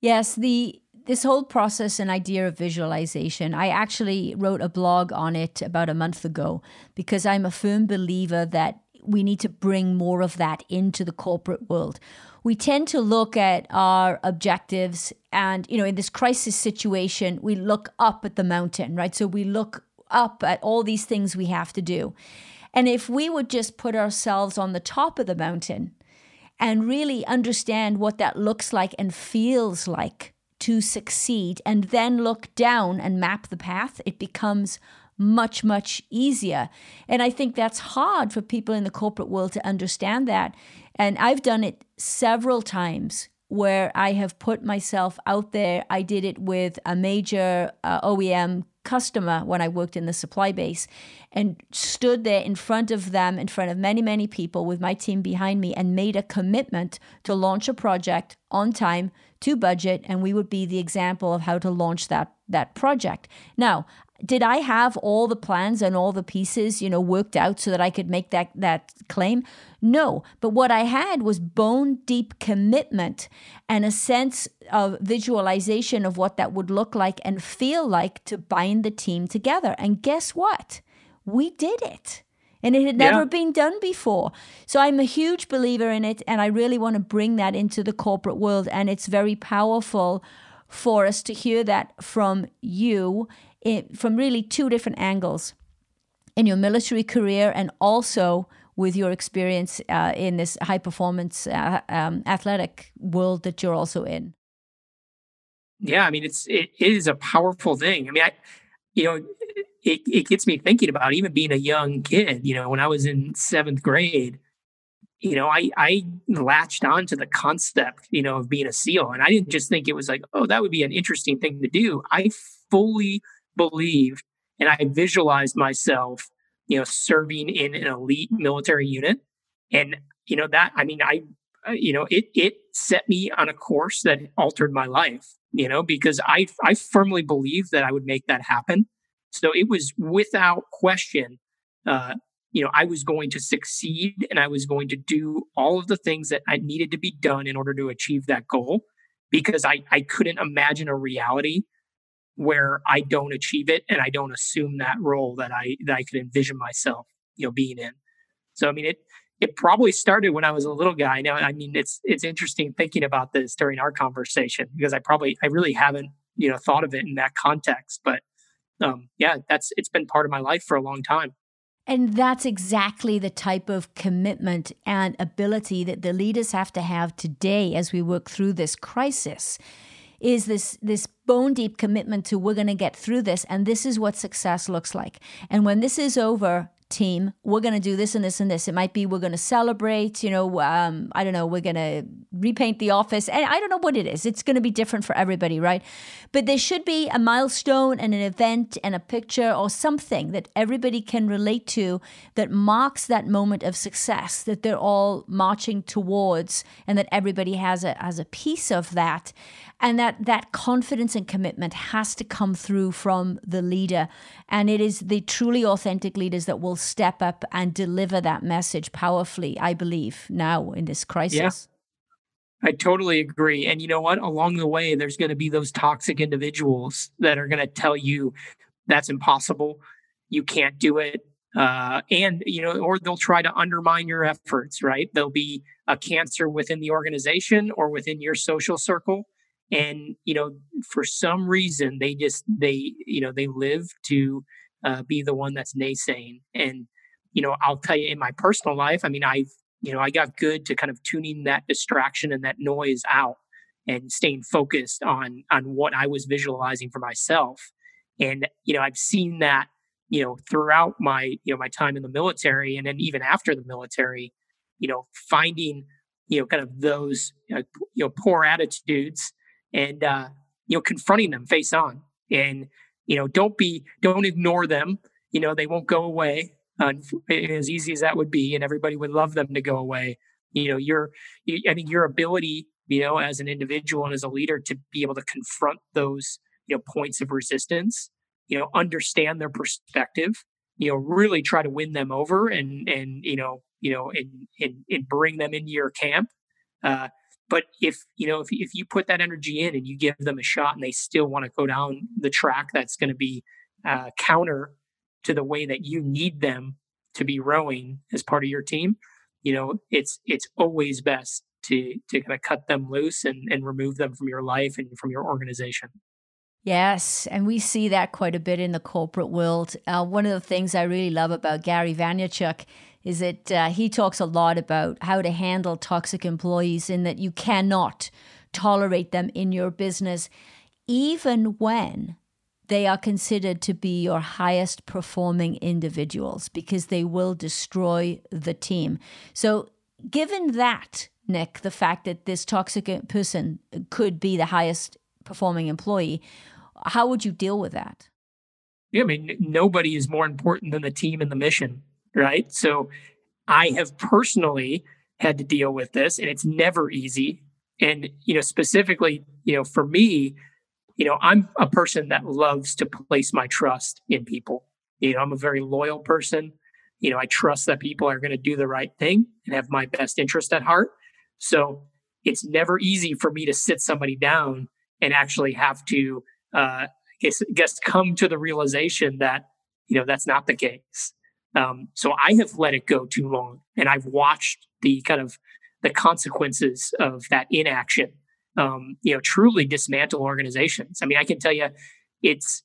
Yes, the this whole process and idea of visualization, I actually wrote a blog on it about a month ago because I'm a firm believer that we need to bring more of that into the corporate world we tend to look at our objectives and you know in this crisis situation we look up at the mountain right so we look up at all these things we have to do and if we would just put ourselves on the top of the mountain and really understand what that looks like and feels like to succeed and then look down and map the path it becomes much, much easier. And I think that's hard for people in the corporate world to understand that. And I've done it several times where I have put myself out there. I did it with a major uh, OEM customer when I worked in the supply base and stood there in front of them, in front of many, many people with my team behind me, and made a commitment to launch a project on time to budget. And we would be the example of how to launch that, that project. Now, did I have all the plans and all the pieces, you know, worked out so that I could make that that claim? No, but what I had was bone deep commitment and a sense of visualization of what that would look like and feel like to bind the team together. And guess what? We did it. and it had never Yeah. been done before. So I'm a huge believer in it, and I really want to bring that into the corporate world. And it's very powerful for us to hear that from you, it, from really two different angles in your military career and also with your experience uh, in this high performance uh, um, athletic world that you're also in. Yeah, I mean, it's it, it is a powerful thing. I mean, I, you know, it it gets me thinking about even being a young kid. You know, when I was in seventh grade, you know, I I latched on to the concept, you know, of being a SEAL, and I didn't just think it was like, oh, that would be an interesting thing to do. I fully believed, and I visualized myself, you know, serving in an elite military unit, and you know that. I mean, I uh, you know it it set me on a course that altered my life you know because i i firmly believe that i would make that happen so it was without question uh you know i was going to succeed and i was going to do all of the things that i needed to be done in order to achieve that goal because i i couldn't imagine a reality where i don't achieve it and i don't assume that role that i that i could envision myself you know being in so i mean it it probably started when I was a little guy. Now, I mean, it's it's interesting thinking about this during our conversation because I probably I really haven't you know thought of it in that context. But um, yeah, that's it's been part of my life for a long time. And that's exactly the type of commitment and ability that the leaders have to have today as we work through this crisis. Is this this bone deep commitment to we're going to get through this and this is what success looks like. And when this is over, team we're going to do this and this and this. It might be we're going to celebrate you know um, i don't know we're going to repaint the office. And i don't know what it is. It's going to be different for everybody right? But there should be a milestone and an event and a picture or something that everybody can relate to that marks that moment of success that they're all marching towards and that everybody has a has a piece of that and that that confidence and commitment has to come through from the leader and it is the truly authentic leaders that will step up and deliver that message powerfully i believe now in this crisis I totally agree. And you know what? Along the way, there's going to be those toxic individuals that are going to tell you that's impossible. You can't do it. Uh, and, you know, or they'll try to undermine your efforts, right? There'll be a cancer within the organization or within your social circle. And, you know, for some reason, they just, they, you know, they live to uh, be the one that's naysaying. And, you know, I'll tell you in my personal life, I mean, I've, you know, I got good to kind of tuning that distraction and that noise out and staying focused on on what I was visualizing for myself. And you know, I've seen that you know throughout my you know my time in the military, and then even after the military, you know, finding you know kind of those uh, you know poor attitudes and uh, you know confronting them face on, and you know don't be don't ignore them. You know, they won't go away uh, as easy as that would be, and everybody would love them to go away. You know, your, I think your ability, you know, as an individual and as a leader to be able to confront those, you know, points of resistance, you know, understand their perspective, you know, really try to win them over and and you know, you know, and and, and bring them into your camp. Uh, but if you know if if you put that energy in and you give them a shot and they still want to go down the track that's going to be uh, counter to the way that you need them to be rowing as part of your team, you know, it's it's always best to to kind of cut them loose and, and remove them from your life and from your organization. Yes, and we see that quite a bit in the corporate world. Uh, one of the things I really love about Gary Vaynerchuk is that uh, he talks a lot about how to handle toxic employees in that you cannot tolerate them in your business, even when they are considered to be your highest performing individuals because they will destroy the team. So, given that, Nick, the fact that this toxic person could be the highest performing employee, how would you deal with that? Yeah, I mean, nobody is more important than the team and the mission, right? So, I have personally had to deal with this, and it's never easy. And, you know, specifically, you know, for me, you know, I'm a person that loves to place my trust in people. You know, I'm a very loyal person. You know, I trust that people are going to do the right thing and have my best interest at heart. So it's never easy for me to sit somebody down and actually have to, uh, guess, guess come to the realization that, you know, that's not the case. Um, so I have let it go too long, and I've watched the kind of the consequences of that inaction. Um, you know, truly dismantle organizations. I mean, I can tell you, it's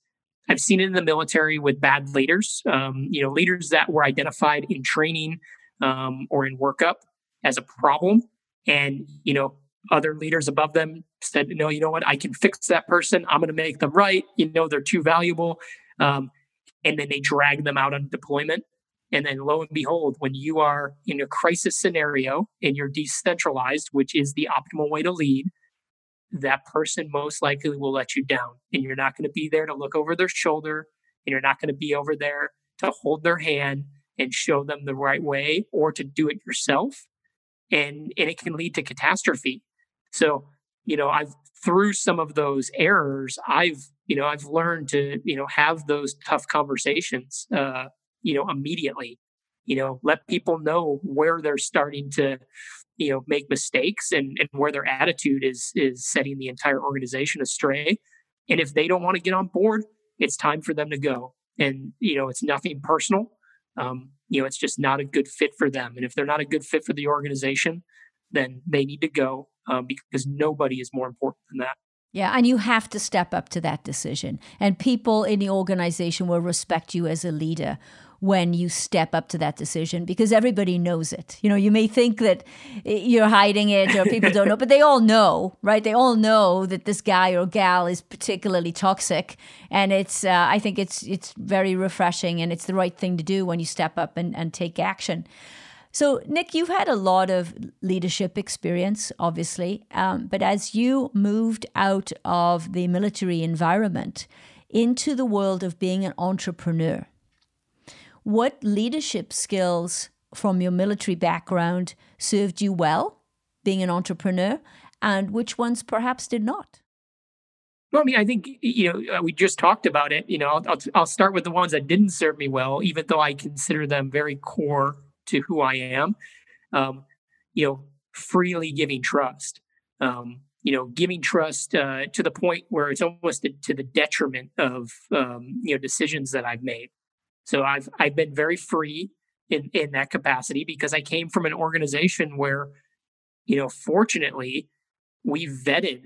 I've seen it in the military with bad leaders. Um, you know, leaders that were identified in training um, or in workup as a problem, and you know, other leaders above them said, "No, you know what? I can fix that person. I'm going to make them right. You know, they're too valuable." Um, and then they drag them out on deployment. And then lo and behold, when you are in a crisis scenario and you're decentralized, which is the optimal way to lead, that person most likely will let you down. And you're not going to be there to look over their shoulder. And you're not going to be over there to hold their hand and show them the right way or to do it yourself. And, and it can lead to catastrophe. So, you know, I've through some of those errors, I've, you know, I've learned to, you know, have those tough conversations, uh, you know, immediately, you know, let people know where they're starting to, you know, make mistakes and, and where their attitude is, is setting the entire organization astray. And if they don't want to get on board, it's time for them to go. And, you know, it's nothing personal. Um, you know, it's just not a good fit for them. And if they're not a good fit for the organization, then they need to go um, because nobody is more important than that. Yeah, and you have to step up to that decision. And people in the organization will respect you as a leader when you step up to that decision because everybody knows it. You know, you may think that you're hiding it or people don't know, but they all know, right? They all know that this guy or gal is particularly toxic, and it's. Uh, I think it's it's very refreshing, and it's the right thing to do when you step up and, and take action. So, Nick, you've had a lot of leadership experience, obviously, um, but as you moved out of the military environment into the world of being an entrepreneur, what leadership skills from your military background served you well being an entrepreneur, and which ones perhaps did not? Well, I mean, I think you know uh, we just talked about it. You know, I'll, I'll, I'll start with the ones that didn't serve me well, even though I consider them very core to who I am. Um, you know, freely giving trust. Um, you know, giving trust uh, to the point where it's almost to the detriment of um, you know decisions that I've made. So I've I've been very free in in that capacity because I came from an organization where, you know, fortunately, we vetted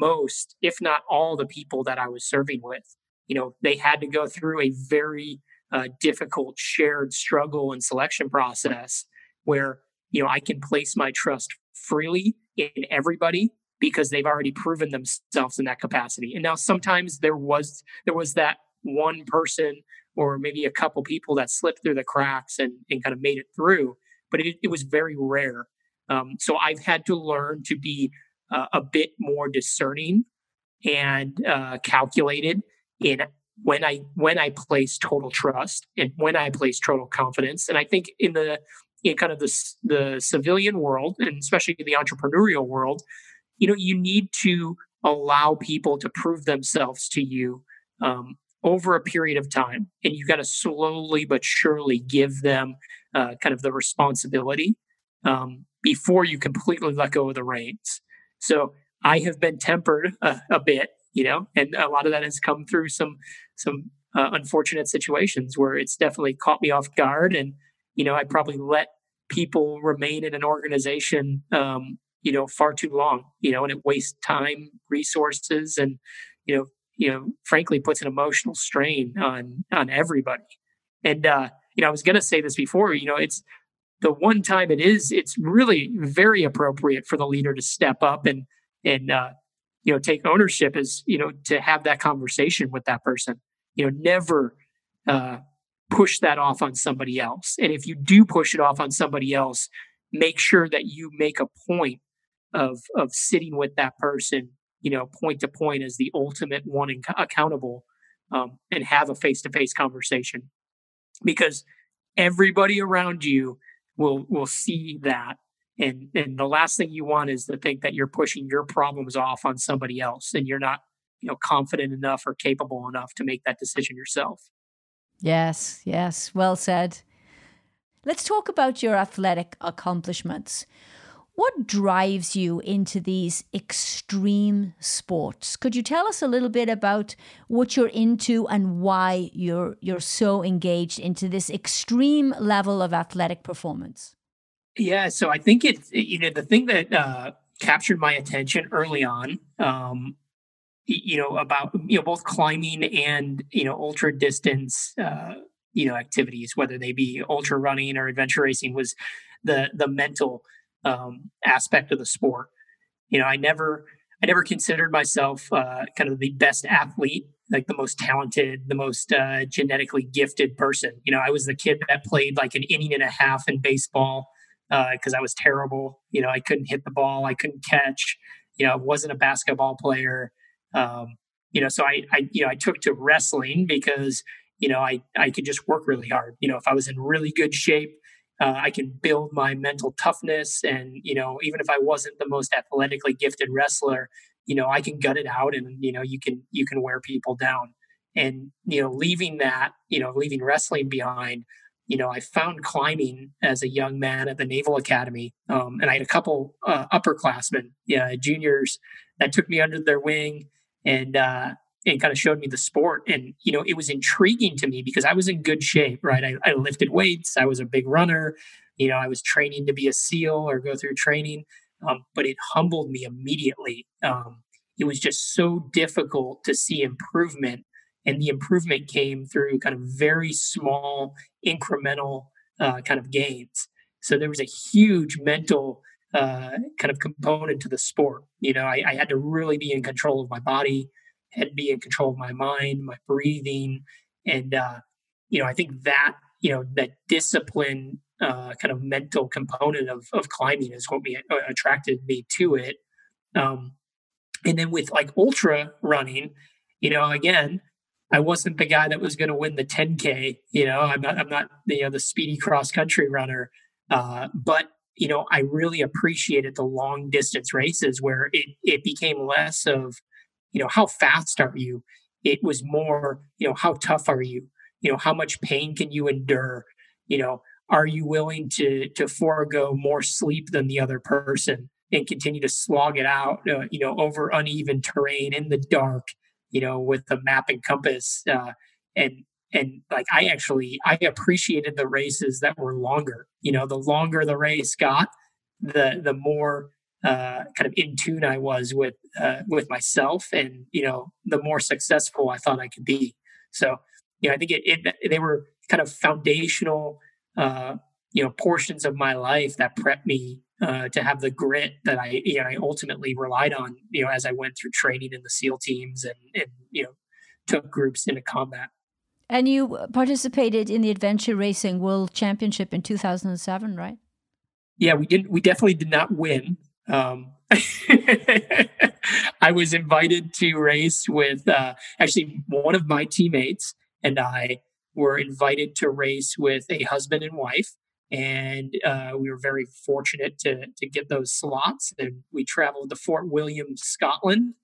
most, if not all, the people that I was serving with. You know, they had to go through a very uh, difficult shared struggle and selection process where you know I can place my trust freely in everybody because they've already proven themselves in that capacity. And now sometimes there was there was that one person or maybe a couple people that slipped through the cracks and, and kind of made it through, but it, it was very rare. Um, so I've had to learn to be uh, a bit more discerning and uh, calculated in when I when I place total trust and when I place total confidence. And I think in the in kind of the the civilian world and especially in the entrepreneurial world, you know, you need to allow people to prove themselves to you um, over a period of time, and you've got to slowly but surely give them uh, kind of the responsibility um, before you completely let go of the reins. So I have been tempered a, a bit you know, and a lot of that has come through some some uh, unfortunate situations where it's definitely caught me off guard, and you know, I probably let people remain in an organization, um, you know, far too long, you know, and it wastes time, resources, and you know, you know, frankly, puts an emotional strain on on everybody. And uh, you know, I was going to say this before, you know, it's the one time it is, it's really very appropriate for the leader to step up and and uh, you know take ownership is you know to have that conversation with that person you know never uh, push that off on somebody else and if you do push it off on somebody else make sure that you make a point of of sitting with that person you know point to point as the ultimate one accountable um, and have a face-to-face conversation. Because everybody around you will will see that and and the last thing you want is to think that you're pushing your problems off on somebody else and you're not you know confident enough or capable enough to make that decision yourself. Yes yes well said. Let's talk about your athletic accomplishments what drives you into these extreme sports? Could you tell us a little bit about what you're into and why you're you're so engaged into this extreme level of athletic performance? Yeah, so I think it's you know the thing that uh, captured my attention early on, um, you know about you know both climbing and you know ultra distance uh, you know activities, whether they be ultra running or adventure racing, was the the mental um, aspect of the sport. You know, I never I never considered myself uh, kind of the best athlete, like the most talented, the most uh, genetically gifted person. You know, I was the kid that played like an inning and a half in baseball because uh, I was terrible. You know, I couldn't hit the ball, I couldn't catch. You know, I wasn't a basketball player. Um, you know, so I, I, you know, I took to wrestling because you know I I could just work really hard. You know, if I was in really good shape, uh, I can build my mental toughness, and you know, even if I wasn't the most athletically gifted wrestler, you know, I can gut it out, and you know, you can you can wear people down. And you know, leaving that, you know, leaving wrestling behind, you know, I found climbing as a young man at the Naval Academy, um, and I had a couple uh, upperclassmen, yeah, juniors, that took me under their wing, and uh, and kind of showed me the sport. And, you know, it was intriguing to me because I was in good shape, right? I, I, lifted weights, I was a big runner, you know, I was training to be a SEAL or go through training, um, but it humbled me immediately. Um, it was just so difficult to see improvement. And the improvement came through kind of very small, incremental uh, kind of gains. So there was a huge mental uh, kind of component to the sport. You know, I, I had to really be in control of my body and be in control of my mind, my breathing, and uh, you know, I think that you know that discipline uh, kind of mental component of of climbing is what me uh, attracted me to it. Um, and then with like ultra running, you know, again, I wasn't the guy that was going to win the 10k. You know, I'm not I'm not you know the speedy cross country runner, uh, but you know, I really appreciated the long distance races where it it became less of you know, how fast are you? It was more, you know, how tough are you? You know, how much pain can you endure? You know, are you willing to to forego more sleep than the other person and continue to slog it out? Uh, you know, over uneven terrain in the dark. You know, with the map and compass, uh, and and like I actually I appreciated the races that were longer. You know, the longer the race got, the the more uh, kind of in tune I was with uh, with myself, and you know, the more successful I thought I could be. So, you know, I think it, it they were kind of foundational, uh, you know, portions of my life that prepped me uh, to have the grit that I, you know, I ultimately relied on, you know, as I went through training in the SEAL teams and, and you know, took groups into combat. And you participated in the Adventure Racing World Championship in 2007, right? Yeah, we did. We definitely did not win. Um, I was invited to race with uh, actually one of my teammates and I were invited to race with a husband and wife. And uh, we were very fortunate to, to get those slots. And we traveled to Fort William, Scotland,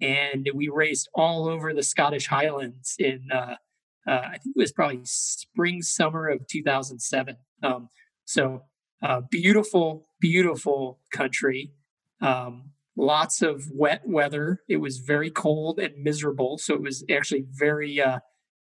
and we raced all over the Scottish Highlands in, uh, uh, I think it was probably spring, summer of 2007. Um, so uh, beautiful, beautiful country. Um, lots of wet weather. It was very cold and miserable. So it was actually very, uh,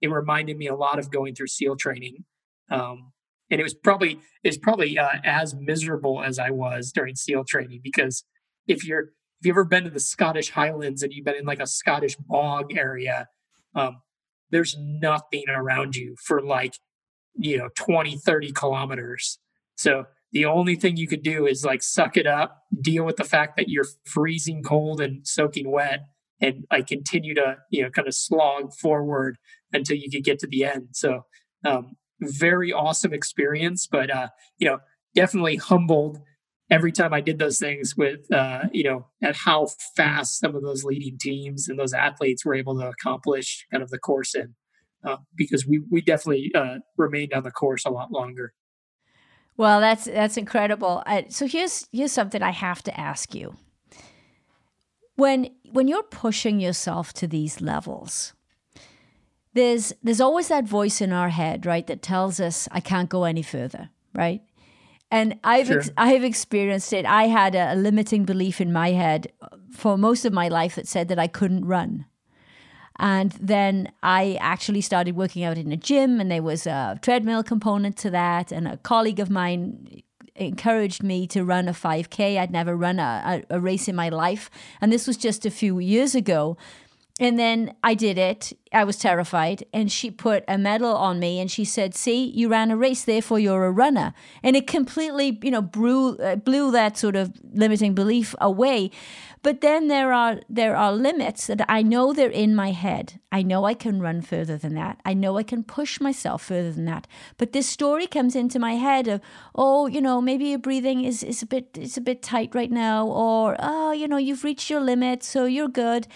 it reminded me a lot of going through SEAL training. Um, and it was probably, it's probably uh, as miserable as I was during SEAL training because if you're, if you've ever been to the Scottish Highlands and you've been in like a Scottish bog area, um, there's nothing around you for like, you know, 20, 30 kilometers. So the only thing you could do is like suck it up, deal with the fact that you're freezing cold and soaking wet, and like continue to you know kind of slog forward until you could get to the end. So um, very awesome experience, but uh, you know definitely humbled every time I did those things with uh, you know at how fast some of those leading teams and those athletes were able to accomplish kind of the course in. Uh, because we we definitely uh, remained on the course a lot longer. Well, that's that's incredible. Uh, so here's here's something I have to ask you. When when you're pushing yourself to these levels, there's there's always that voice in our head, right, that tells us I can't go any further, right? And I've sure. ex- I have experienced it. I had a, a limiting belief in my head for most of my life that said that I couldn't run. And then I actually started working out in a gym, and there was a treadmill component to that. And a colleague of mine encouraged me to run a 5K. I'd never run a, a, race in my life. And this was just a few years ago. And then I did it. I was terrified. And she put a medal on me and she said, See, you ran a race, therefore you're a runner. And it completely, you know, blew, uh, blew that sort of limiting belief away. But then there are there are limits that I know they're in my head. I know I can run further than that. I know I can push myself further than that. But this story comes into my head of, oh, you know, maybe your breathing is, is a bit it's a bit tight right now, or oh, you know, you've reached your limit, so you're good.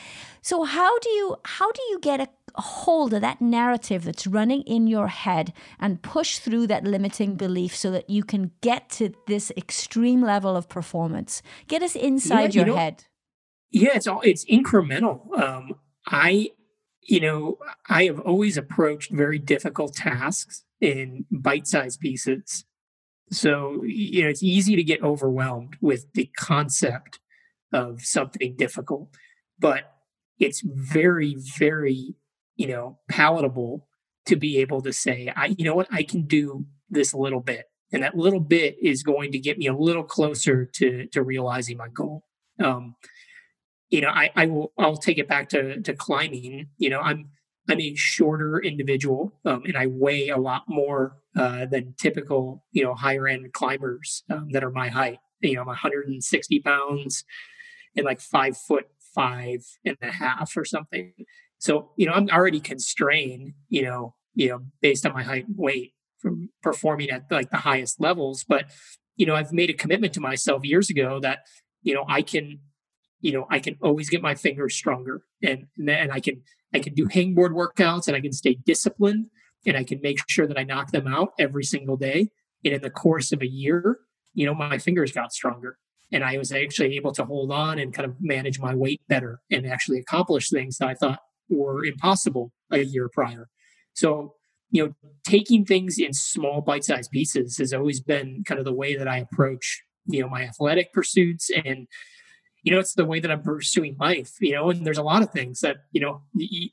So how do you how do you get a hold of that narrative that's running in your head and push through that limiting belief so that you can get to this extreme level of performance. Get us inside yeah, your you know, head. Yeah, it's all it's incremental. Um, I, you know, I have always approached very difficult tasks in bite-sized pieces. So you know, it's easy to get overwhelmed with the concept of something difficult, but it's very, very, you know, palatable to be able to say, I, you know what, I can do this little bit, and that little bit is going to get me a little closer to to realizing my goal. Um, you know, I, I will I'll take it back to to climbing. You know, I'm I'm a shorter individual, um, and I weigh a lot more uh, than typical, you know, higher end climbers um, that are my height. You know, I'm 160 pounds and like five foot five and a half or something. So, you know, I'm already constrained, you know, you know, based on my height and weight from performing at like the highest levels. But, you know, I've made a commitment to myself years ago that, you know, I can you know, I can always get my fingers stronger and, and I can, I can do hangboard workouts and I can stay disciplined and I can make sure that I knock them out every single day. And in the course of a year, you know, my fingers got stronger and I was actually able to hold on and kind of manage my weight better and actually accomplish things that I thought were impossible a year prior. So, you know, taking things in small bite-sized pieces has always been kind of the way that I approach, you know, my athletic pursuits and you know, it's the way that I'm pursuing life, you know, and there's a lot of things that, you know,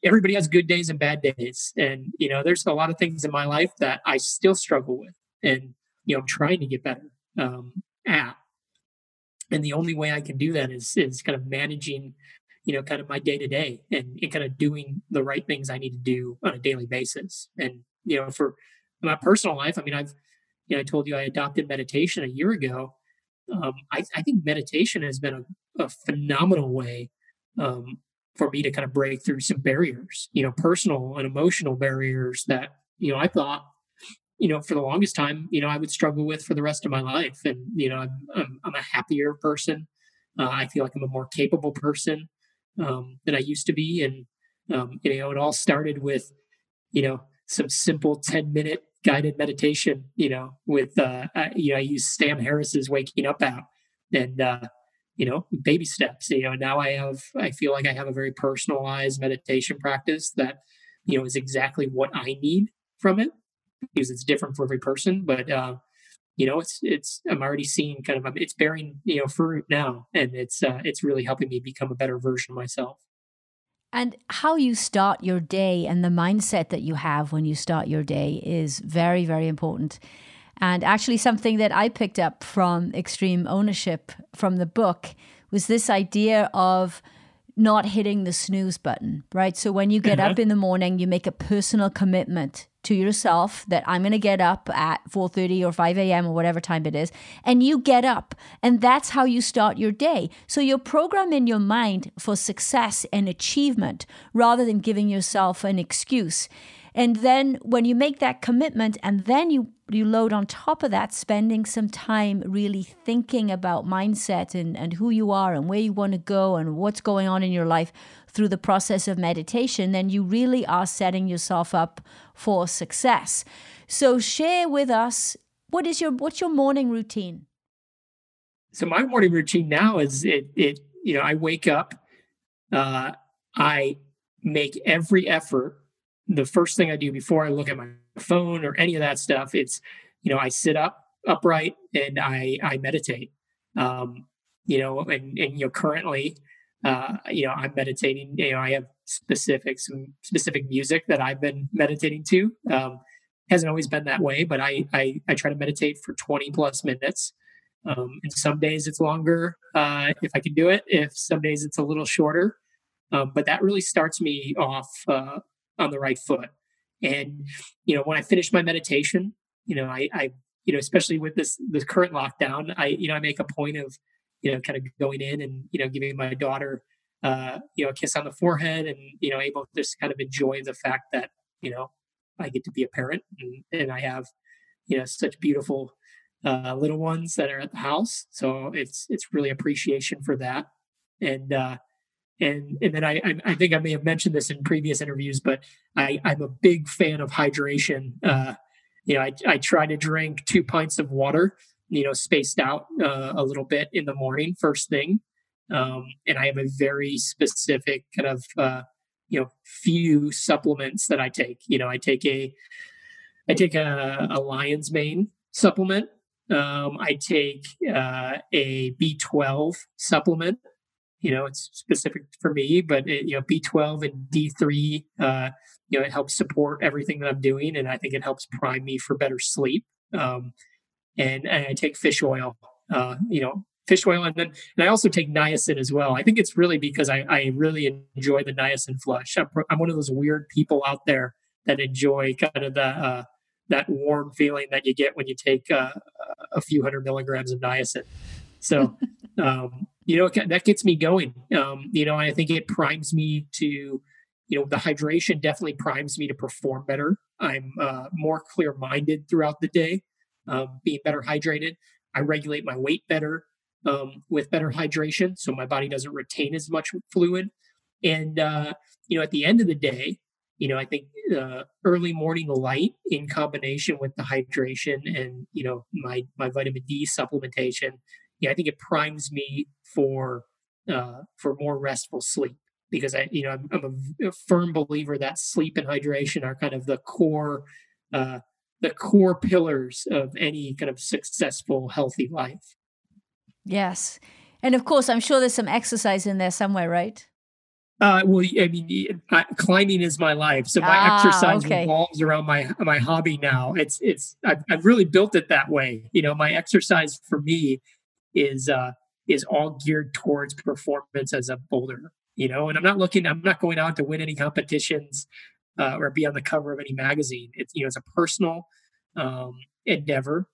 everybody has good days and bad days. And, you know, there's a lot of things in my life that I still struggle with and, you know, I'm trying to get better um, at. And the only way I can do that is, is kind of managing, you know, kind of my day to day and kind of doing the right things I need to do on a daily basis. And, you know, for my personal life, I mean, I've, you know, I told you I adopted meditation a year ago. Um, I, I, think meditation has been a a phenomenal way um, for me to kind of break through some barriers, you know, personal and emotional barriers that, you know, I thought, you know, for the longest time, you know, I would struggle with for the rest of my life. And, you know, I'm, I'm, I'm a happier person. Uh, I feel like I'm a more capable person um, than I used to be. And, um, you know, it all started with, you know, some simple 10 minute guided meditation, you know, with, uh, I, you know, I use Sam Harris's Waking Up app. And, uh, you know baby steps you know now i have i feel like i have a very personalized meditation practice that you know is exactly what i need from it because it's different for every person but uh you know it's it's i'm already seeing kind of it's bearing you know fruit now and it's uh it's really helping me become a better version of myself and how you start your day and the mindset that you have when you start your day is very very important and actually, something that I picked up from Extreme Ownership from the book was this idea of not hitting the snooze button, right? So when you get mm-hmm. up in the morning, you make a personal commitment to yourself that I'm going to get up at 4:30 or 5 a.m. or whatever time it is, and you get up, and that's how you start your day. So you're programming your mind for success and achievement rather than giving yourself an excuse. And then when you make that commitment and then you you load on top of that spending some time really thinking about mindset and, and who you are and where you want to go and what's going on in your life through the process of meditation, then you really are setting yourself up for success. So share with us what is your what's your morning routine? So my morning routine now is it it you know I wake up, uh, I make every effort the first thing I do before I look at my phone or any of that stuff, it's, you know, I sit up upright and I I meditate. Um, you know, and and you know currently, uh, you know, I'm meditating. You know, I have specific some specific music that I've been meditating to. Um, hasn't always been that way, but I I, I try to meditate for 20 plus minutes. Um, and some days it's longer uh, if I can do it. If some days it's a little shorter, um, but that really starts me off uh, on the right foot. And you know, when I finish my meditation, you know, I, I you know, especially with this the current lockdown, I you know I make a point of you know kind of going in and you know giving my daughter uh, you know a kiss on the forehead and you know able to just kind of enjoy the fact that you know I get to be a parent and, and I have you know such beautiful uh, little ones that are at the house. So it's it's really appreciation for that. And uh, and and then I I think I may have mentioned this in previous interviews, but I I'm a big fan of hydration. Uh, you know, I I try to drink two pints of water, you know, spaced out uh, a little bit in the morning, first thing. Um, and I have a very specific kind of uh, you know few supplements that I take. You know, I take a I take a, a lion's mane supplement um, I take uh, a B12 supplement. You know, it's specific for me, but it, you know, B12 and D3. Uh, you know, it helps support everything that I'm doing, and I think it helps prime me for better sleep. Um, and, and, I take fish oil. Uh, you know, fish oil, and then and I also take niacin as well. I think it's really because I, I really enjoy the niacin flush. I'm, I'm one of those weird people out there that enjoy kind of the uh, that warm feeling that you get when you take uh, a few hundred milligrams of niacin. So, um, you know, that gets me going. Um, you know, I think it primes me to, you know, the hydration definitely primes me to perform better. I'm uh, more clear minded throughout the day, um, being better hydrated. I regulate my weight better um, with better hydration, so my body doesn't retain as much fluid. And, uh, you know, at the end of the day, you know, I think uh, early morning light in combination with the hydration and you know my my vitamin D supplementation, yeah, I think it primes me for uh, for more restful sleep because I you know I'm, I'm a, firm believer that sleep and hydration are kind of the core uh, the core pillars of any kind of successful healthy life. Yes. And of course, I'm sure there's some exercise in there somewhere, right? Uh, well, I mean, I, climbing is my life, so my ah, exercise okay. revolves around my my hobby now. It's it's I've, I've, really built it that way. You know, my exercise for me is uh, is all geared towards performance as a boulder. You know, and I'm not looking. I'm not going out to win any competitions uh, or be on the cover of any magazine. It's you know, it's a personal um, endeavor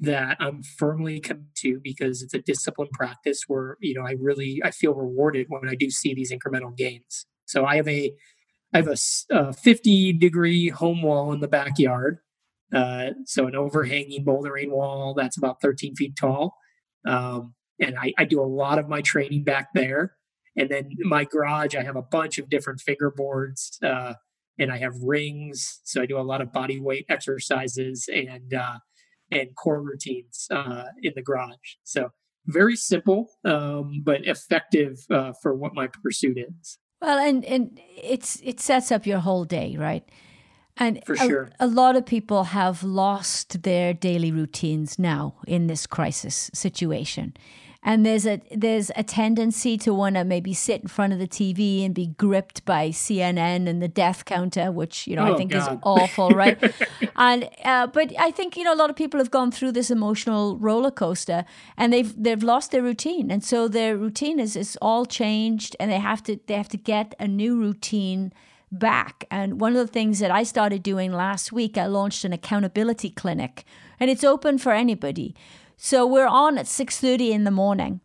that I'm firmly committed to because it's a disciplined practice where you know I really I feel rewarded when I do see these incremental gains. So I have a I have a, a 50 degree home wall in the backyard. Uh, so an overhanging bouldering wall that's about 13 feet tall. Um, and I, I do a lot of my training back there. And then my garage, I have a bunch of different fingerboards uh, and I have rings. So I do a lot of body weight exercises and uh, and core routines uh, in the garage. So very simple, um, but effective uh, for what my pursuit is. Well, and and it's it sets up your whole day, right? And for sure, a, a lot of people have lost their daily routines now in this crisis situation and there's a there's a tendency to want to maybe sit in front of the TV and be gripped by CNN and the death counter, which you know oh, I think God. is awful, right? and uh, but I think you know a lot of people have gone through this emotional roller coaster and they've they've lost their routine, and so their routine is is all changed, and they have to they have to get a new routine back. And one of the things that I started doing last week, I launched an accountability clinic, and it's open for anybody. So we're on at 6:30 in the morning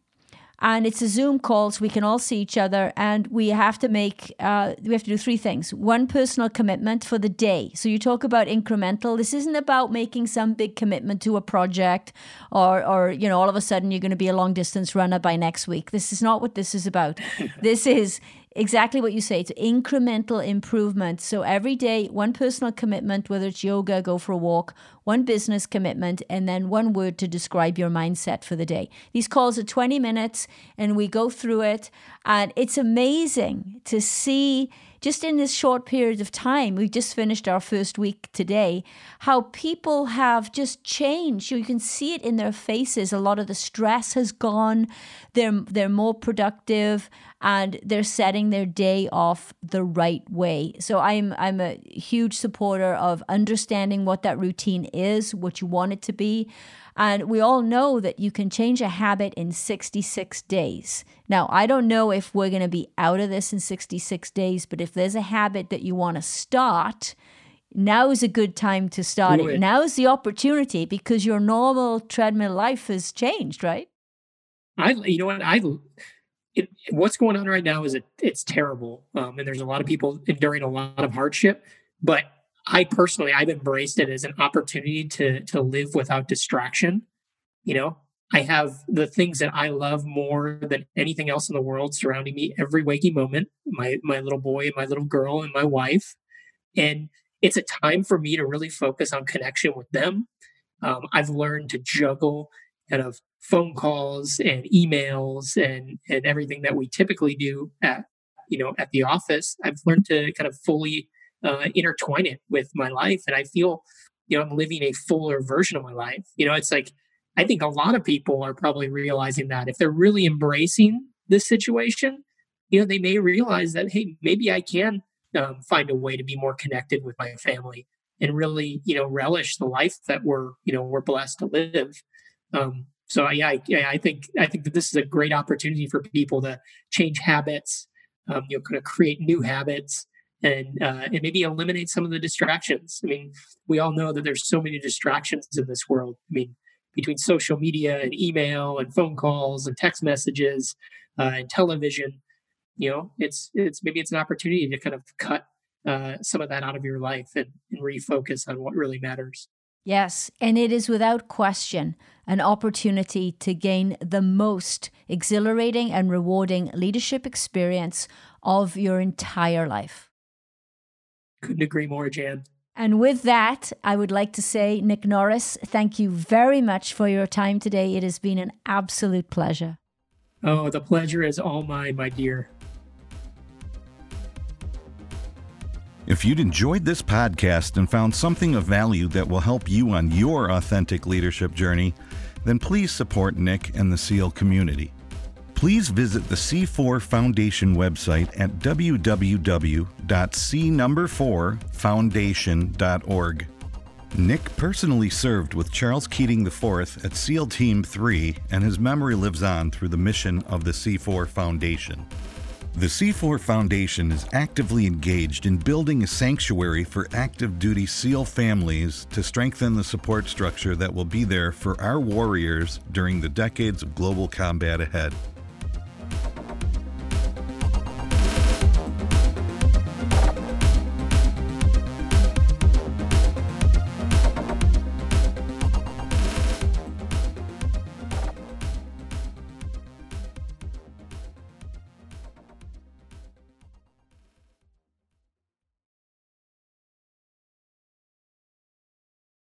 and it's a Zoom call, so we can all see each other, and we have to make uh, we have to do three things. One personal commitment for the day. So you talk about incremental. This isn't about making some big commitment to a project, or or you know all of a sudden you're going to be a long distance runner by next week. This is not what this is about. this is exactly what you say. It's incremental improvement. So every day, one personal commitment, whether it's yoga, go for a walk, one business commitment, and then one word to describe your mindset for the day. These calls are 20 minutes and we go through it. And it's amazing to see just in this short period of time, we just finished our first week today, how people have just changed. You can see it in their faces. A lot of the stress has gone. They're they're more productive and they're setting their day off the right way. So I'm I'm a huge supporter of understanding what that routine is, what you want it to be. And we all know that you can change a habit in 66 days. Now, I don't know if we're going to be out of this in 66 days, but if there's a habit that you want to start, now is a good time to start it. Now is the opportunity because your normal treadmill life has changed, right? I, you know what, I, it, what's going on right now is it, it's terrible, um, and there's a lot of people enduring a lot of hardship. But I personally, I've embraced it as an opportunity to to live without distraction. You know, I have the things that I love more than anything else in the world surrounding me every waking moment. My my little boy and my little girl and my wife, and it's a time for me to really focus on connection with them. Um, I've learned to juggle kind of phone calls and emails and and everything that we typically do at you know at the office. I've learned to kind of fully uh, intertwine it with my life. And I feel, you know, I'm living a fuller version of my life. You know, it's like, I think a lot of people are probably realizing that if they're really embracing this situation, you know, they may realize that, hey, maybe I can um, find a way to be more connected with my family and really, you know, relish the life that we're, you know, we're blessed to live. Um, so yeah, I, I think I think that this is a great opportunity for people to change habits, um, you know, kind of create new habits, and uh, and maybe eliminate some of the distractions. I mean, we all know that there's so many distractions in this world. I mean, between social media and email and phone calls and text messages uh, and television, you know, it's it's maybe it's an opportunity to kind of cut uh, some of that out of your life and, and refocus on what really matters. Yes, and it is without question an opportunity to gain the most exhilarating and rewarding leadership experience of your entire life. Couldn't agree more, Jan. And with that, I would like to say, Nick Norris, thank you very much for your time today. It has been an absolute pleasure. Oh, the pleasure is all mine, my dear. If you'd enjoyed this podcast and found something of value that will help you on your authentic leadership journey, then please support Nick and the SEAL community please visit the C4 Foundation website at www.c4foundation.org. Nick personally served with Charles Keating IV at SEAL Team 3, and his memory lives on through the mission of the C4 Foundation. The C4 Foundation is actively engaged in building a sanctuary for active duty SEAL families to strengthen the support structure that will be there for our warriors during the decades of global combat ahead.